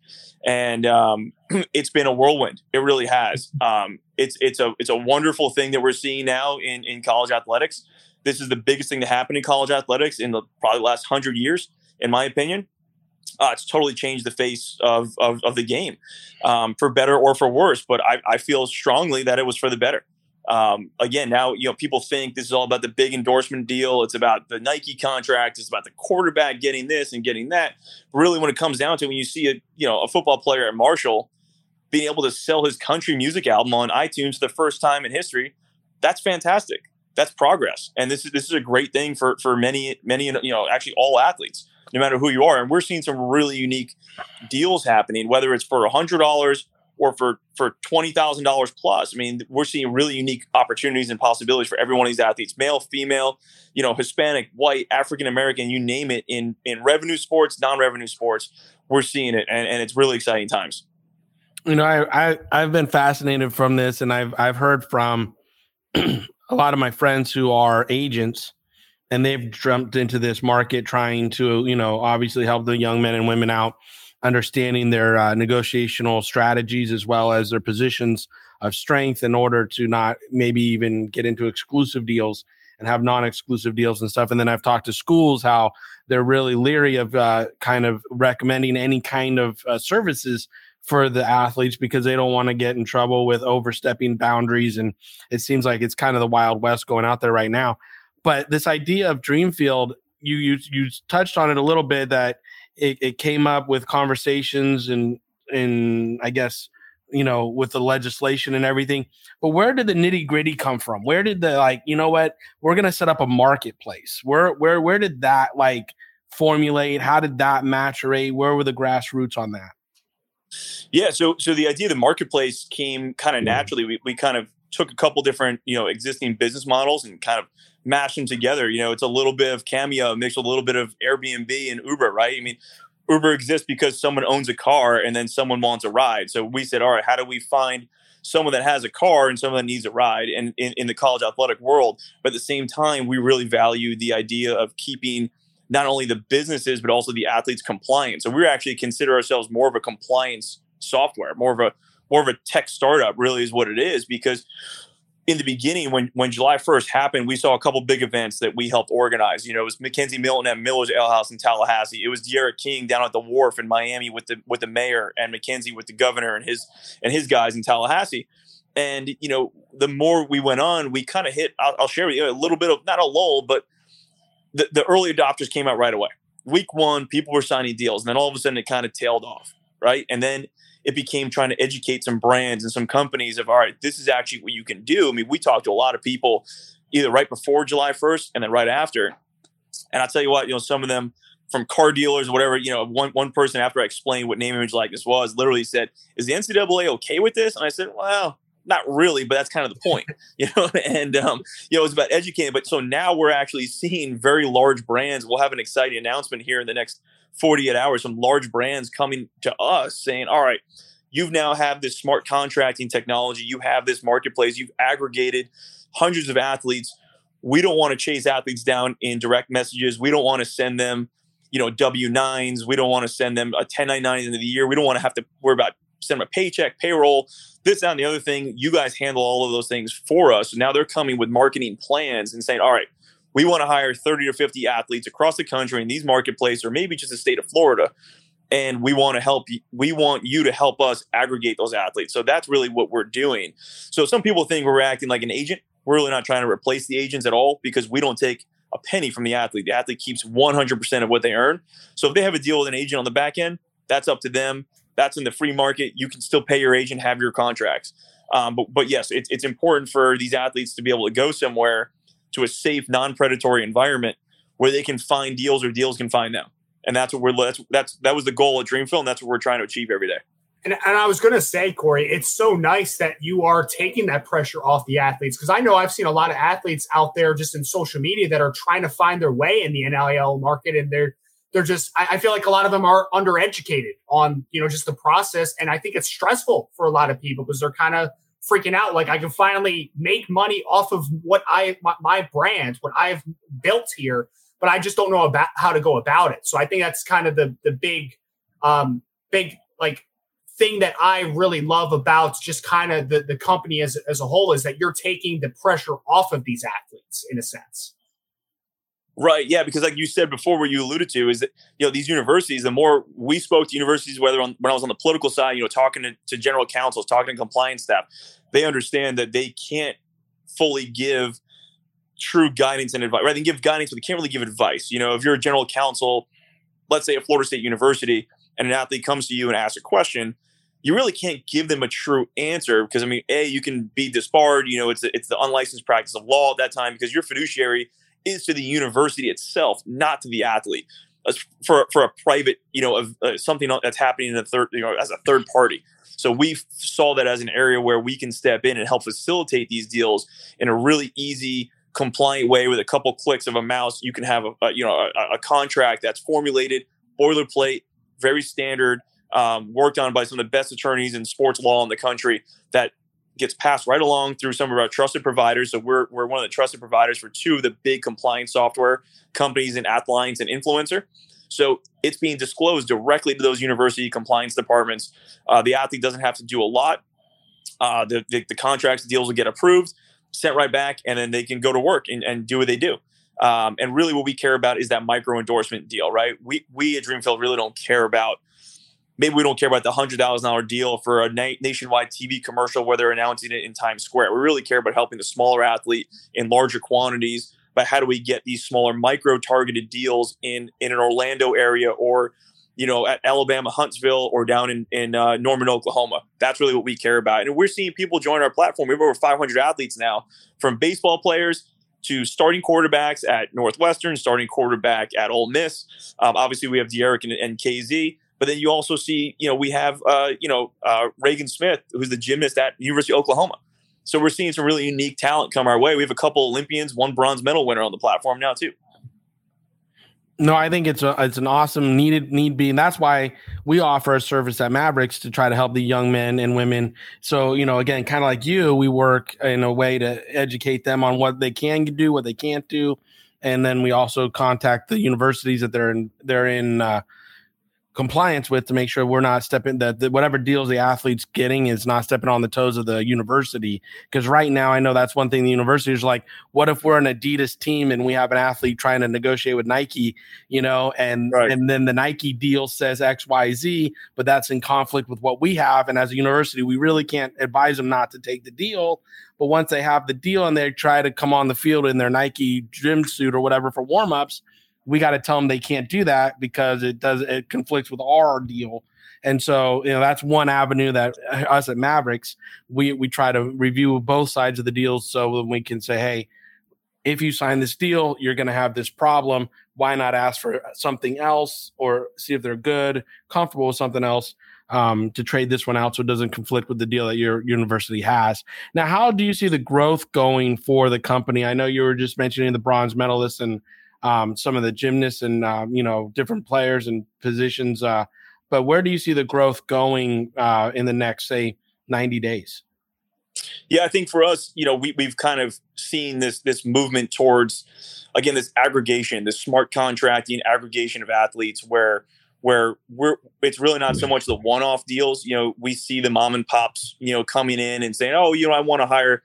E: And um, it's been a whirlwind. It really has. Um, it's it's a it's a wonderful thing that we're seeing now in in college athletics. This is the biggest thing to happen in college athletics in the probably last hundred years, in my opinion. Uh, it's totally changed the face of, of, of the game um, for better or for worse. But I, I, feel strongly that it was for the better. Um, again, now you know people think this is all about the big endorsement deal. It's about the Nike contract. It's about the quarterback getting this and getting that. Really, when it comes down to it, when you see a you know a football player at Marshall being able to sell his country music album on iTunes for the first time in history, that's fantastic that's progress. And this is this is a great thing for for many many you know actually all athletes, no matter who you are. And we're seeing some really unique deals happening, whether it's for a hundred dollars or for for twenty thousand dollars plus. I mean, we're seeing really unique opportunities and possibilities for every one of these athletes, male, female, you know, Hispanic, white, African American, you name it. In in revenue sports, non revenue sports, we're seeing it, and, and it's really exciting times.
D: You know, I, I I've been fascinated from this, and I've I've heard from a lot of my friends who are agents and they've jumped into this market trying to, you know, obviously help the young men and women out, understanding their uh, negotiational strategies as well as their positions of strength in order to not maybe even get into exclusive deals and have non-exclusive deals and stuff. And then I've talked to schools how they're really leery of uh, kind of recommending any kind of uh, services for the athletes because they don't want to get in trouble with overstepping boundaries. And it seems like it's kind of the Wild West going out there right now. But this idea of Dreamfield, you you you touched on it a little bit that it, it came up with conversations and and I guess you know with the legislation and everything. But where did the nitty gritty come from? Where did the like you know what we're gonna set up a marketplace? Where where where did that like formulate? How did that maturate? Where were the grassroots on that?
E: Yeah, so so the idea of the marketplace came kind of mm-hmm. naturally. We we kind of took a couple different you know existing business models and kind of mashed them together. You know, it's a little bit of Cameo mixed with a little bit of Airbnb and Uber, right? I mean, Uber exists because someone owns a car and then someone wants a ride. So we said, all right, how do we find someone that has a car and someone that needs a ride and in, in the college athletic world? But at the same time, we really value the idea of keeping not only the businesses but also the athletes compliant. So we actually consider ourselves more of a compliance software, more of a more of a tech startup. Really, is what it is because in the beginning, when when July 1st happened, we saw a couple big events that we helped organize. You know, it was McKenzie Milton at Miller's Ale House in Tallahassee. It was D'Eriq King down at the wharf in Miami with the with the mayor and McKenzie with the governor and his and his guys in Tallahassee. And you know, the more we went on, we kind of hit. I'll, I'll, share with you a little bit of not a lull, but the, the early adopters came out right away. Week one, people were signing deals, and then all of a sudden it kind of tailed off, right? And then it became trying to educate some brands and some companies of all right, this is actually what you can do. I mean, we talked to a lot of people either right before July 1st and then right after. And I'll tell you what, you know, some of them from car dealers, whatever, you know, one one person after I explained what name image likeness was, literally said, Is the NCAA okay with this? And I said, Well, not really, but that's kind of the point, you know. And um, you know, it's about educating. But so now we're actually seeing very large brands. We'll have an exciting announcement here in the next 48 hours. Some large brands coming to us saying, "All right, you've now have this smart contracting technology. You have this marketplace. You've aggregated hundreds of athletes. We don't want to chase athletes down in direct messages. We don't want to send them." You know, W nines. We don't want to send them a 1099 end of the year. We don't want to have to worry about send them a paycheck, payroll, this, and the other thing. You guys handle all of those things for us. now they're coming with marketing plans and saying, all right, we want to hire 30 or 50 athletes across the country in these marketplaces, or maybe just the state of Florida. And we want to help you. We want you to help us aggregate those athletes. So that's really what we're doing. So some people think we're acting like an agent. We're really not trying to replace the agents at all because we don't take a penny from the athlete. The athlete keeps 100% of what they earn. So if they have a deal with an agent on the back end, that's up to them that's in the free market. You can still pay your agent, have your contracts. Um, but but yes, it's it's important for these athletes to be able to go somewhere to a safe, non-predatory environment where they can find deals or deals can find them. And that's what we're that's that's that was the goal of Dreamfield, and that's what we're trying to achieve every day.
C: And, and I was going to say, Corey, it's so nice that you are taking that pressure off the athletes because I know I've seen a lot of athletes out there just in social media that are trying to find their way in the NIL market, and they're they're just I, feel like a lot of them are undereducated on you know just the process and i think it's stressful for a lot of people because they're kind of freaking out. Like i can finally make money off of what i my, my, brand what i've built here but i just don't know about how to go about it. So i think that's kind of the the big um big like thing that i really love about just kind of the, the company as, as a whole is that you're taking the pressure off of these athletes in a sense
E: Right. Yeah. Because like you said before, what you alluded to is that, you know, these universities, the more we spoke to universities, whether on, when I was on the political side, you know, talking to, to general counsels, talking to compliance staff, they understand that they can't fully give true guidance and advice, right? They can give guidance, but they can't really give advice. You know, if you're a general counsel, let's say at Florida State University, and an athlete comes to you and asks a question, you really can't give them a true answer because I mean, a you can be disbarred. You know, it's it's the unlicensed practice of law at that time because you're fiduciary is to the university itself, not to the athlete. As for for a private, you know, of uh, something that's happening in a third, you know, as a third party. So we saw that as an area where we can step in and help facilitate these deals in a really easy, compliant way with a couple clicks of a mouse. You can have a, a you know a, a, contract that's formulated, boilerplate, very standard, um, worked on by some of the best attorneys in sports law in the country that gets passed right along through some of our trusted providers. So we're, we're one of the trusted providers for two of the big compliance software companies in Athlines and Influencer. So it's being disclosed directly to those university compliance departments. Uh, the athlete doesn't have to do a lot. Uh, the, the, the, contracts, deals will get approved, sent right back, and then they can go to work and, and do what they do. Um, and really, what we care about is that micro endorsement deal, right? We we at Dreamfield really don't care about maybe we don't care about the hundred thousand dollar deal for a na- nationwide TV commercial where they're announcing it in Times Square. We really care about helping the smaller athlete in larger quantities. But how do we get these smaller micro targeted deals in in an Orlando area or you know at Alabama Huntsville or down in in uh, Norman Oklahoma? That's really what we care about. And we're seeing people join our platform. We have over 500 athletes now, from baseball players to starting quarterbacks at Northwestern, starting quarterback at Ole Miss. Um, obviously, we have D'Eriq and, and KZ but then you also see, you know, we have, uh, you know, uh, Ragan Smith, who's the gymnast at University of Oklahoma. So we're seeing some really unique talent come our way. We have a couple Olympians, one bronze medal winner on the platform now too.
D: No, I think it's a it's an awesome needed need be, and that's why we offer a service at Mavericks to try to help the young men and women. So you know, again, kind of like you, we work in a way to educate them on what they can do, what they can't do, and then we also contact the universities that they're in they're in uh, compliance with to make sure we're not stepping that, whatever deals the athletes getting is not stepping on the toes of the university. Because right now i know that's one thing the university is like what if we're an adidas team and we have an athlete trying to negotiate with nike you know and right. and then the nike deal says xyz but that's in conflict with what we have. And as a university we really can't advise them not to take the deal. But once they have the deal and they try to come on the field in their nike gym suit or whatever for warm-ups we got to tell them they can't do that because it does it conflicts with our deal. And so, you know, that's one avenue that uh, us at Mavericks we we try to review both sides of the deal so that we can say, hey, if you sign this deal, you're going to have this problem. Why not ask for something else or see if they're good, comfortable with something else? um, to trade this one out so it doesn't conflict with the deal that your university has. Now, how do you see the growth going for the company? I know you were just mentioning the bronze medalists and um, some of the gymnasts and um, you know different players and positions. Uh, but where do you see the growth going uh, in the next, say, ninety days?
E: Yeah, I think for us, you know, we, we've kind of seen this this movement towards again this aggregation, this smart contracting, aggregation of athletes, where where we're it's really not so much the one-off deals. You know, we see the mom and pops, you know, coming in and saying, "Oh, you know, I want to hire,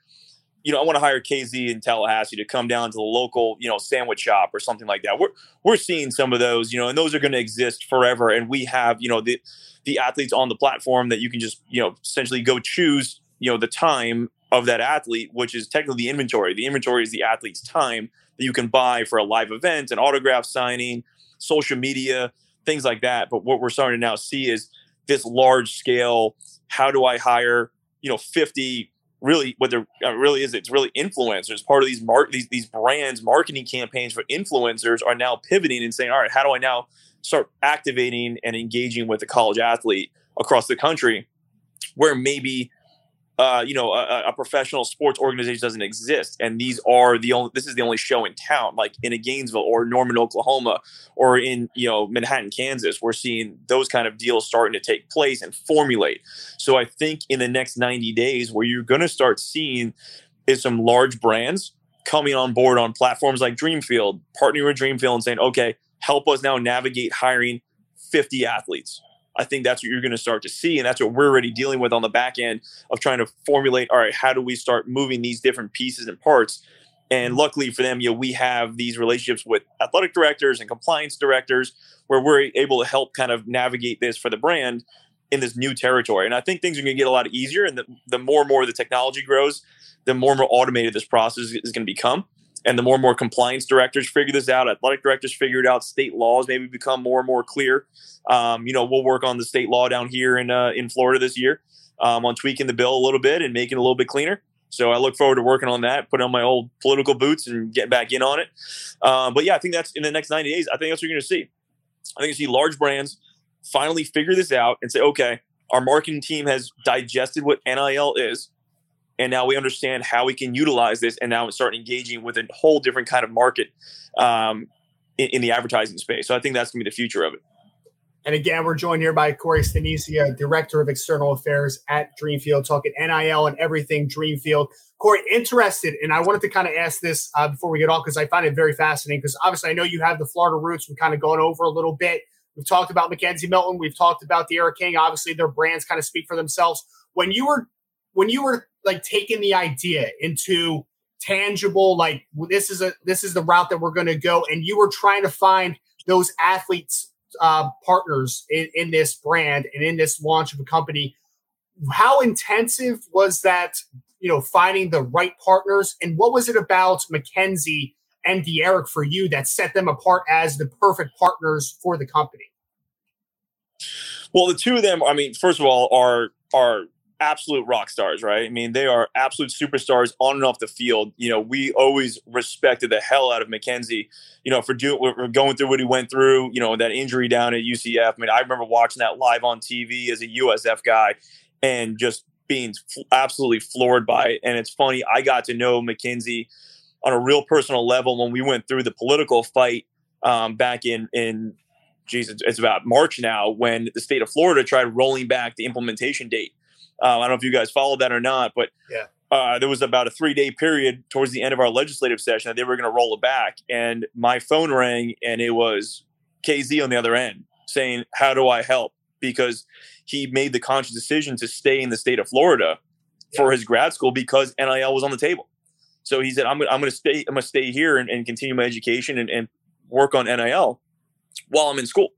E: you know, I want to hire KZ in Tallahassee to come down to the local, you know, sandwich shop or something like that." We're we're seeing some of those, you know, and those are going to exist forever. And we have, you know, the the athletes on the platform that you can just, you know, essentially go choose, you know, the time of that athlete, which is technically the inventory. The inventory is the athlete's time that you can buy for a live event, an autograph signing, social media things like that. But what we're starting to now see is this large scale. How do I hire, you know, 50 really what there uh, really is it's really influencers. Part of these mark these these brands marketing campaigns for influencers are now pivoting and saying all right how do i now start activating and engaging with a college athlete across the country where maybe uh, you know, a, a, professional sports organization doesn't exist, and these are the only. This is the only show in town, like in a Gainesville or Norman, Oklahoma, or in you know Manhattan, Kansas. We're seeing those kind of deals starting to take place and formulate. So I think in the next ninety days, where you're going to start seeing is some large brands coming on board on platforms like Dreamfield, partnering with Dreamfield, and saying, okay, help us now navigate hiring fifty athletes I think that's what you're going to start to see. And that's what we're already dealing with on the back end of trying to formulate all right, how do we start moving these different pieces and parts? And mm-hmm. luckily for them, you know, we have these relationships with athletic directors and compliance directors where we're able to help kind of navigate this for the brand in this new territory. And I think things are going to get a lot easier. And the, the more and more the technology grows, the more and more automated this process is going to become and the more and more compliance directors figure this out, athletic directors figure it out, state laws maybe become more and more clear. Um, you know, we'll work on the state law down here in uh, in Florida this year um, on tweaking the bill a little bit and making it a little bit cleaner. So I look forward to working on that, putting on my old political boots and getting back in on it. Um, but yeah, I think that's in the next 90 days. I think that's what you're going to see. I think you see large brands finally figure this out and say, okay, our marketing team has digested what NIL is and now we understand how we can utilize this and now start engaging with a whole different kind of market um, in, in, the advertising space. So i think that's going to be the future of it.
C: And again we're joined here by corey staniscia director of external affairs at dreamfield talking nil and everything dreamfield. Corey interested and i wanted to kind of ask this uh, before we get on because i find it very fascinating because obviously i know you have the florida roots. We've kind of gone over a little bit. We've talked about mckenzie milton. We've talked about D'Eriq King. Obviously their brands kind of speak for themselves. When you were when you were like taking the idea into tangible like this is a this is the route that we're going to go. And you were trying to find those athletes uh, partners in, in this brand and in this launch of a company. How intensive was that you know finding the right partners? And what was it about mckenzie and Eric for you that set them apart as the perfect partners for the company?
E: Well the two of them i mean first of all are are absolute rock stars, right? I mean, they are absolute superstars on and off the field. You know, we always respected the hell out of McKenzie, you know, for doing for going through what he went through, you know, that injury down at UCF. I mean, I remember watching that live on TV as a USF guy and just being absolutely floored by it. And it's funny, I got to know McKenzie on a real personal level when we went through the political fight um, back in in Jesus, it's about March now when the state of Florida tried rolling back the implementation date um, I don't know if you guys followed that or not, but
C: yeah.
E: Uh, there was about a three day period towards the end of our legislative session that they were going to roll it back. And my phone rang and it was KZ on the other end saying, How do I help? Because he made the conscious decision to stay in the state of Florida yeah. for his grad school because NIL was on the table. So he said, I'm, I'm going to stay, I'm going to stay here and, and, continue my education and, and work on NIL while I'm in school.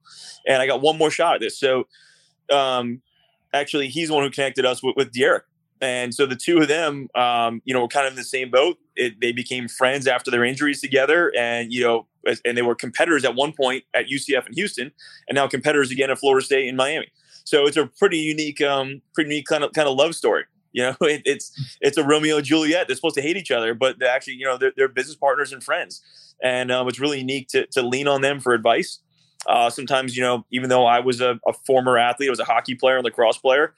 E: And I got one more shot at this. So, um, actually he's the one who connected us with, with D'Eriq. And so the two of them, um, you know, were kind of in the same boat. It, they became friends after their injuries together, and you know, and they were competitors at one point at UCF in Houston, and now competitors again at Florida State in Miami. So it's a pretty unique, um, pretty unique kind of kind of love story. You know, it, it's it's a Romeo and Juliet. They're supposed to hate each other, but actually, you know, they're, they're business partners and friends. And um, it's really unique to to lean on them for advice Uh, sometimes, you know, even though I was a, a, former athlete, I was a hockey player and lacrosse player.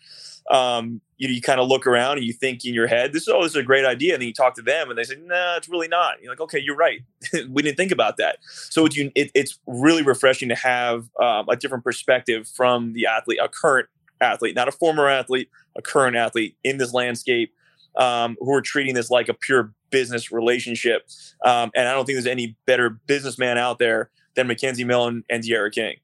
E: Um, you you kind of look around and you think in your head, this is, oh, this is a great idea. And then you talk to them and they say, nah, it's really not. You're like, okay, you're right. we didn't think about that. So it's, it, it's really refreshing to have um, a different perspective from the athlete, a current athlete, not a former athlete, a current athlete in this landscape um, who are treating this like a pure business relationship. Um, and I don't think there's any better businessman out there than McKenzie Milton and D'Eriq King.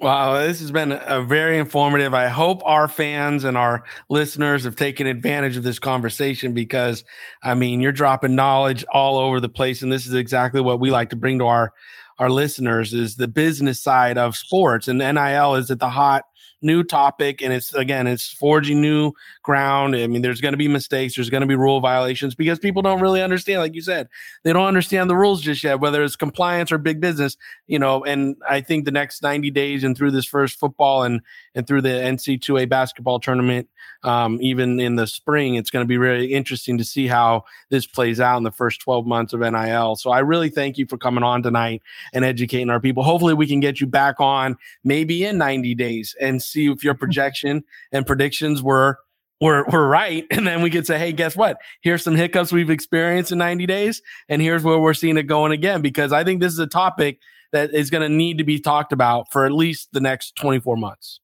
D: Wow, this has been a very informative. I hope our fans and our listeners have taken advantage of this conversation because, I mean, you're dropping knowledge all over the place, and this is exactly what we like to bring to our our listeners is the business side of sports, and NIL is at the hot new topic and it's again it's forging new ground i mean there's going to be mistakes there's going to be rule violations because people don't really understand like you said they don't understand the rules just yet whether it's compliance or big business you know and i think the next 90 days and through this first football and and through the nc2a basketball tournament um, even in the spring it's going to be really interesting to see how this plays out in the first 12 months of nil so i really thank you for coming on tonight and educating our people. Hopefully we can get you back on maybe in 90 days and see if your projection and predictions were were were right, and then we could say, hey, guess what? Here's some hiccups we've experienced in 90 days, and here's where we're seeing it going again. Because I think this is a topic that is going to need to be talked about for at least the next 24 months.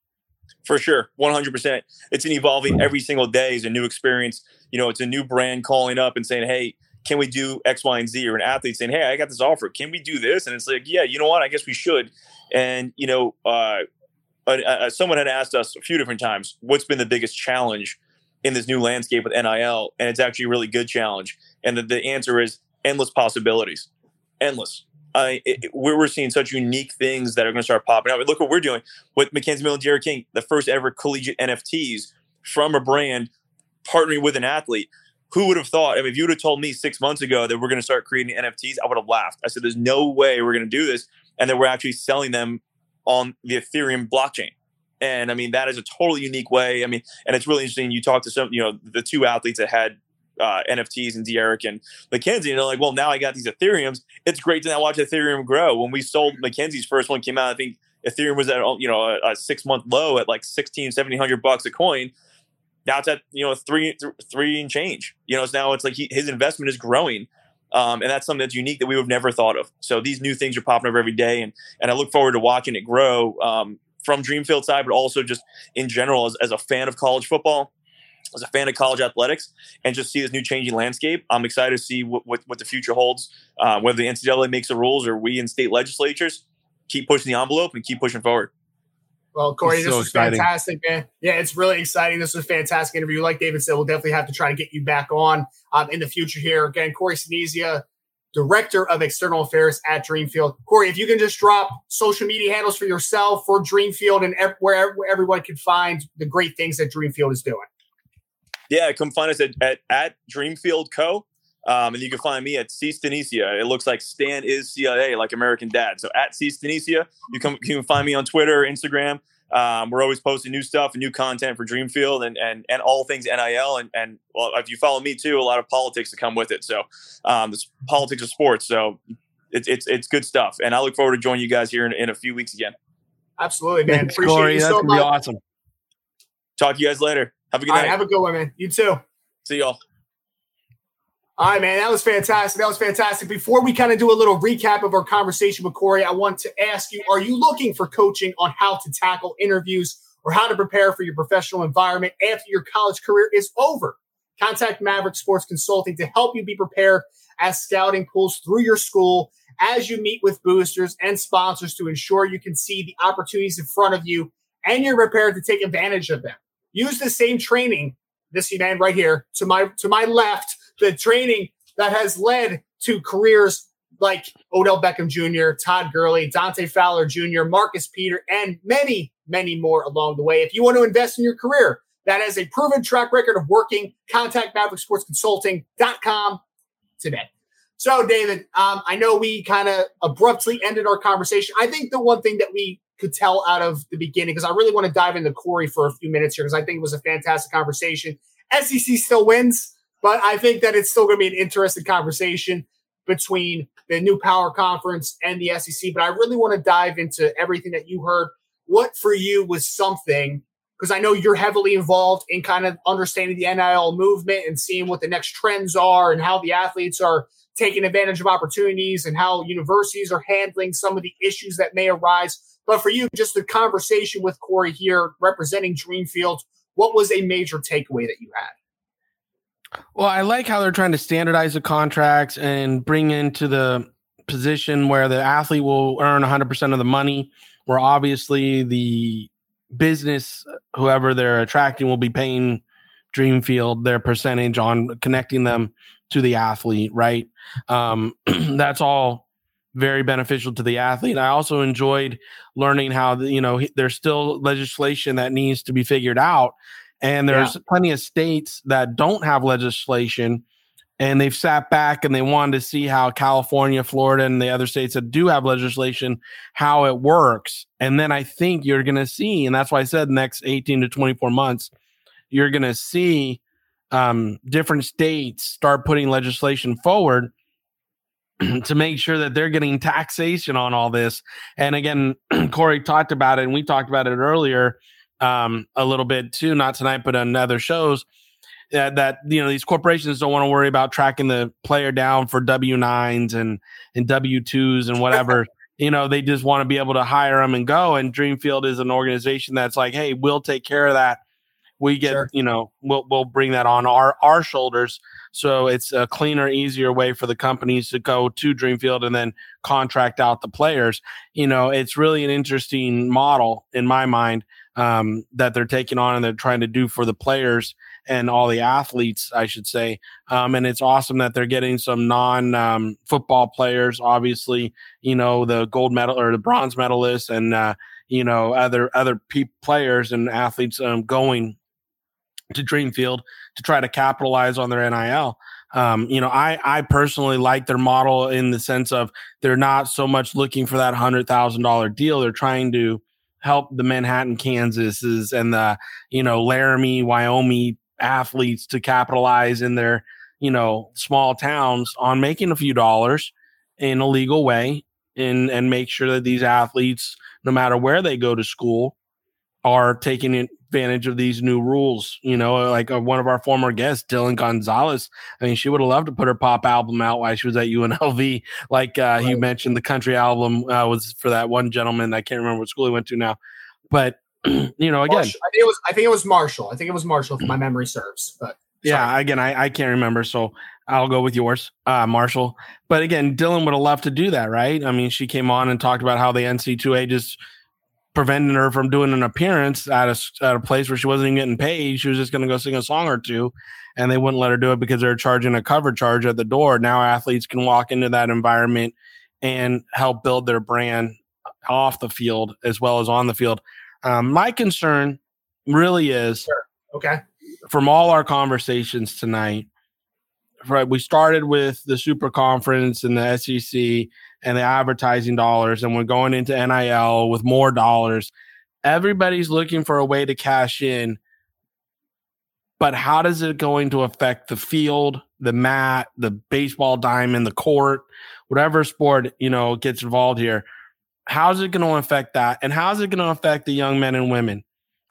E: For sure, 100%. It's an evolving every single day is a new experience. You know, it's a new brand calling up and saying, hey, can we do X, Y, and Z? Or an athlete saying, hey, I got this offer. Can we do this? And it's like, yeah, you know what? I guess we should. And, you know, uh, uh, someone had asked us a few different times what's been the biggest challenge in this new landscape with NIL, and it's actually a really good challenge. And the, the answer is endless possibilities, endless. I, it, we're seeing such unique things that are going to start popping out. look what we're doing with McKenzie and D'Eriq King, the first ever collegiate NFTs from a brand partnering with an athlete. Who would have thought? I mean, if you would have told me six months ago that we're going to start creating NFTs, I would have laughed. I said, "There's no way we're going to do this," and that we're actually selling them on the Ethereum blockchain. And I mean, that is a totally unique way. I mean, and it's really interesting. You talk to some, you know, the two athletes that had uh, NFTs and D'Eriq and McKenzie, and they're like, well, now I got these Ethereums. It's great to now watch Ethereum grow. When we sold McKenzie's first one came out, I think Ethereum was at, you know, a, a six month low at like 16, 1700 bucks a coin. Now it's at, you know, three, th- three and change, you know, so now it's like he, his investment is growing. Um, and that's something that's unique that we would have never thought of. So these new things are popping up every day, and and I look forward to watching it grow um, from Dreamfield side, but also just in general as, as a fan of college football, as a fan of college athletics, and just see this new changing landscape. I'm excited to see what what, what the future holds, uh, whether the NCAA makes the rules or we in state legislatures keep pushing the envelope and keep pushing forward.
C: Well, Corey, this so was exciting. fantastic, man. Yeah, it's really exciting. This was a fantastic interview. Like David said, we'll definitely have to try to get you back on um, in the future here. Again, Corey Staniscia, Director of External Affairs at Dreamfield. Corey, if you can just drop social media handles for yourself, for Dreamfield, and where, everyone can find the great things that Dreamfield is doing.
E: Yeah, come find us at, at, at Dreamfield Co. Um, and you can find me at C Staniscia. It looks like Stan is CIA, like American Dad. So at C Staniscia, you, you can find me on Twitter, Instagram. Um, we're always posting new stuff and new content for Dreamfield and and and all things NIL. And and well, if you follow me too, a lot of politics to come with it. So um, this politics of sports. So it's it's it's good stuff. And I look forward to joining you guys here in, in a few weeks again.
C: Absolutely, man. Thanks, Appreciate
D: Corey.
C: you
D: That's
C: so
D: much. awesome.
E: Talk to you guys later. Have a good night.
C: have a good one, man. You too.
E: See y'all.
C: All right, man, that was fantastic. That was fantastic. Before we kind of do a little recap of our conversation with Corey, I want to ask you Are you looking for coaching on how to tackle interviews or how to prepare for your professional environment after your college career is over? Contact Maverick Sports Consulting to help you be prepared as scouting pulls through your school as you meet with boosters and sponsors to ensure you can see the opportunities in front of you and you're prepared to take advantage of them. Use the same training, this man right here to my to my left the training that has led to careers like Odell Beckham Jr., Todd Gurley, Dante Fowler Jr., Marcus Peter, and many, many more along the way. If you want to invest in your career, that has a proven track record of working. Contact MaverickSportsConsulting.com today. So, David, um, I know we kind of abruptly ended our conversation. I think the one thing that we could tell out of the beginning, because I really want to dive into Corey for a few minutes here, because I think it was a fantastic conversation. SEC still wins. But I think that it's still going to be an interesting conversation between the new power conference and the SEC, but I really want to dive into everything that you heard. What for you was something because I know you're heavily involved in kind of understanding the NIL movement and seeing what the next trends are and how the athletes are taking advantage of opportunities and how universities are handling some of the issues that may arise. But for you, just the conversation with Corey here representing Dreamfield, what was a major takeaway that you had?
D: Well, I like how they're trying to standardize the contracts and bring into the position where the athlete will earn 100% of the money, where obviously the business, whoever they're attracting, will be paying Dreamfield their percentage on connecting them to the athlete, right? Um, that's all very beneficial to the athlete. I also enjoyed learning how you know there's still legislation that needs to be figured out, and there's yeah. plenty of states that don't have legislation, and they've sat back and they wanted to see how California, Florida, and the other states that do have legislation how it works. And then I think you're going to see, and that's why I said next 18 to 24 months, you're going to see um, different states start putting legislation forward to make sure that they're getting taxation on all this. And again, Corey talked about it, and we talked about it earlier um, a little bit too, not tonight, but on other shows. Uh, that you know these corporations don't want to worry about tracking the player down for W nines and and W twos and whatever. you know, they just want to be able to hire them and go. And Dreamfield is an organization that's like, hey, we'll take care of that. We get, sure. you know, we'll we'll bring that on our our shoulders so it's a cleaner, easier way for the companies to go to Dreamfield and then contract out the players. You know, it's really an interesting model in my mind um, that they're taking on and they're trying to do for the players and all the athletes, I should say. Um, and it's awesome that they're getting some non um, football players, obviously, you know, the gold medal or the bronze medalists and, uh, you know, other, other pe- players and athletes um, going to Dreamfield to try to capitalize on their NIL. Um, you know, I I personally like their model in the sense of they're not so much looking for that hundred thousand dollar deal. They're trying to help the Manhattan, Kansases and the you know Laramie, Wyoming athletes to capitalize in their you know small towns on making a few dollars in a legal way and and make sure that these athletes, no matter where they go to school, are taking advantage of these new rules. You know, like uh, one of our former guests, Dylan Gonzalez. I mean, she would have loved to put her pop album out while she was at UNLV. Like uh, right. you mentioned, the country album uh, was for that one gentleman. I can't remember what school he went to now, but you know, again,
C: Marshall. I think it was. I think it was Marshall. I think it was Marshall, if my memory serves. But
D: yeah, again, I, I can't remember, so I'll go with yours, uh, Marshall. But again, Dylan would have loved to do that, right? I mean, she came on and talked about how the NC2A just preventing her from doing an appearance at a, at a place where she wasn't even getting paid. She was just going to go sing a song or two, and they wouldn't let her do it because they're charging a cover charge at the door. Now athletes can walk into that environment and help build their brand off the field as well as on the field. Um, my concern really is
C: sure. okay
D: from all our conversations tonight. Right, we started with the super conference and the SEC and the advertising dollars, and we're going into NIL with more dollars. Everybody's looking for a way to cash in, but how does it going to affect the field, the mat, the baseball diamond, the court, whatever sport you know gets involved here? How's it going to affect that, and how's it going to affect the young men and women?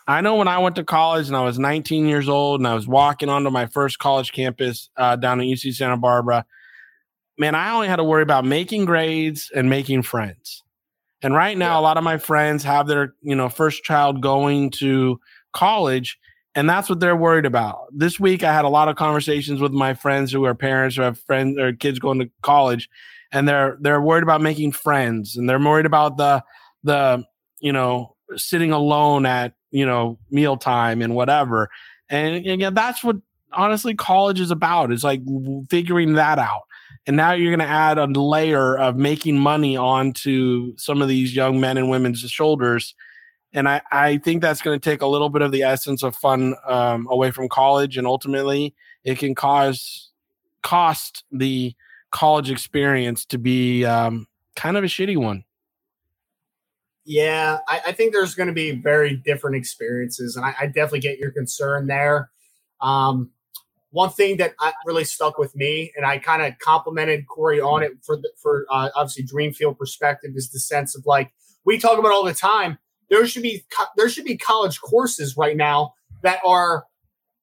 D: I know when I went to college and I was 19 years old and I was walking onto my first college campus uh, down at UC Santa Barbara man, I only had to worry about making grades and making friends. And right now, yeah. a lot of my friends have their, you know, first child going to college, and that's what they're worried about. This week, I had a lot of conversations with my friends who are parents or have friends or kids going to college, and they're they're worried about making friends, and they're worried about the the you know sitting alone at you know mealtime and whatever. And again, that's what honestly college is about. It's like figuring that out and now you're going to add a layer of making money onto some of these young men and women's shoulders. And i, I think that's going to take a little bit of the essence of fun um, away from college. And ultimately it can cause cost the college experience to be um, kind of a shitty one.
C: Yeah I, I think there's going to be very different experiences. And I, I, definitely get your concern there. Um, one thing that really stuck with me, and I kind of complimented Corey on it for the, for uh, obviously Dreamfield perspective, is the sense of like we talk about all the time. There should be there should be college courses right now that are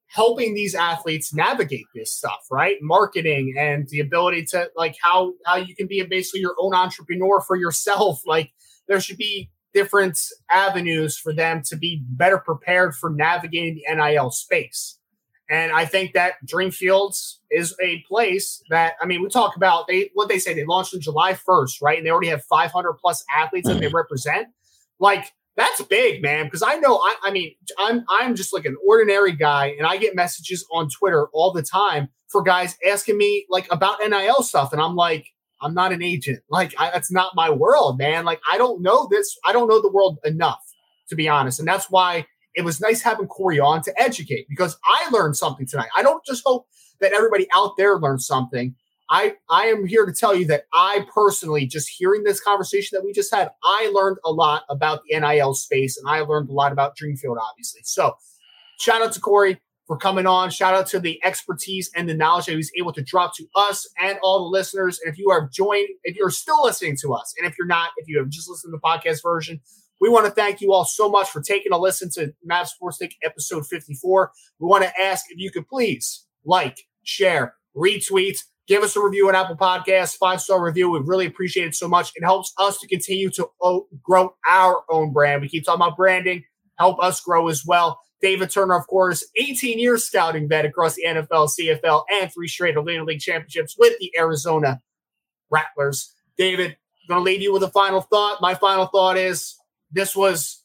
C: helping these athletes navigate this stuff, right? Marketing and the ability to like how how you can be basically your own entrepreneur for yourself. Like there should be different avenues for them to be better prepared for navigating the NIL space. And I think that Dreamfields is a place that I mean, we talk about they what they say they launched on July 1st, right? And they already have 500 plus athletes that they represent. Like that's big, man. Because I know, I, I mean, I'm I'm just like an ordinary guy, and I get messages on Twitter all the time for guys asking me like about NIL stuff, and I'm like, I'm not an agent. Like I, that's not my world, man. Like I don't know this. I don't know the world enough to be honest, and that's why it was nice having Corey on to educate because I learned something tonight. I don't just hope that everybody out there learns something. I I am here to tell you that I personally just hearing this conversation that we just had, I learned a lot about the NIL space and I learned a lot about Dreamfield, obviously. So shout out to Corey for coming on. Shout out to the expertise and the knowledge that he was able to drop to us and all the listeners. And if you are joined, if you're still listening to us, and if you're not, if you have just listened to the podcast version, we want to thank you all so much for taking a listen to Mav Sports Take episode 54. We want to ask if you could please like, share, retweet, give us a review on Apple Podcasts, five star review. We really appreciate it so much. It helps us to continue to grow our own brand. We keep talking about branding, help us grow as well. David Turner, of course, 18 years scouting vet across the NFL, CFL, and three straight Atlantic League championships with the Arizona Rattlers. David, I'm going to leave you with a final thought. My final thought is this was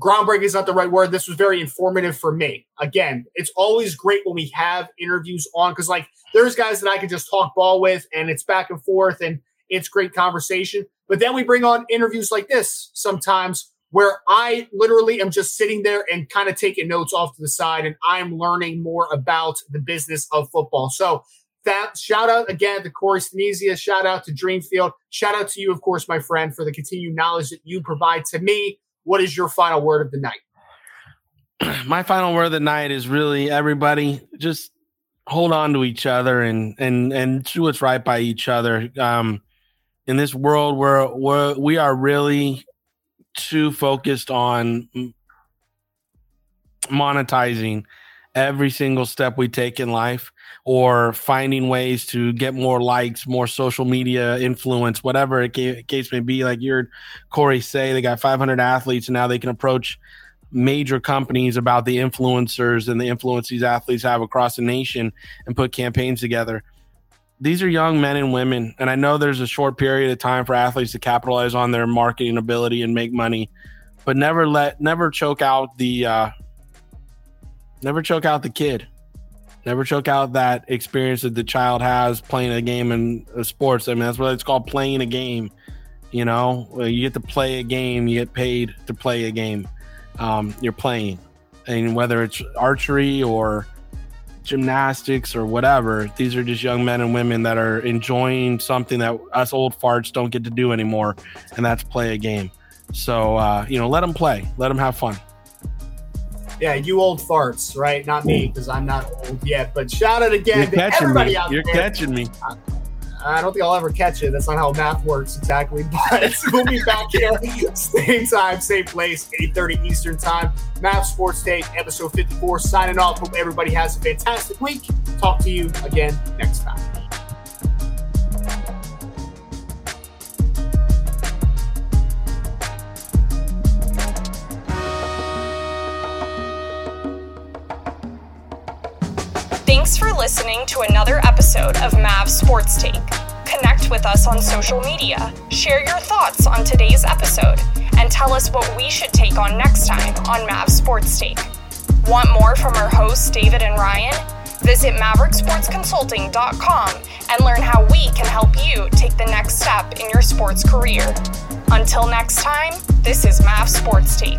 C: groundbreaking is not the right word. This was very informative for me. Again, it's always great when we have interviews on because, like, there's guys that I can just talk ball with and it's back and forth and it's great conversation. But then we bring on interviews like this sometimes where I literally am just sitting there and kind of taking notes off to the side and I'm learning more about the business of football. So that shout out again to Corey Staniscia, shout out to Dreamfield, shout out to you, of course, my friend, for the continued knowledge that you provide to me. What is your final word of the night?
D: My final word of the night is really everybody just hold on to each other and and and do what's right by each other. Um, in this world where where we are really too focused on monetizing every single step we take in life or finding ways to get more likes, more social media influence, whatever it case may be. Like you're Corey say, they got 500 athletes and now they can approach major companies about the influencers and the influence these athletes have across the nation and put campaigns together. These are young men and women, and I know there's a short period of time for athletes to capitalize on their marketing ability and make money, but never let never choke out the uh, never choke out the kid. Never choke out that experience that the child has playing a game in uh, sports. I mean, that's what it's called playing a game. You know, you get to play a game, you get paid to play a game um, you're playing, and whether it's archery or gymnastics or whatever, these are just young men and women that are enjoying something that us old farts don't get to do anymore, and that's play a game. So uh, you know, let them play, let them have fun.
C: Yeah, you old farts, right? Not me, because I'm not old yet. But shout out again
D: You're
C: to everybody
D: me.
C: out
D: You're
C: there.
D: catching me.
C: I don't think I'll ever catch it. That's not how math works exactly. But we'll be back here, same time, same place, 8:30 Eastern Time. Mav Sports Take, episode 54. Signing off. Hope everybody has a fantastic week. Talk to you again next time.
B: Listening to another episode of Mav Sports Take. Connect with us on social media, share your thoughts on today's episode, and tell us what we should take on next time on Mav Sports Take. Want more from our hosts, David and Ryan? Visit MaverickSportsConsulting.com and learn how we can help you take the next step in your sports career. Until next time, this is Mav Sports Take.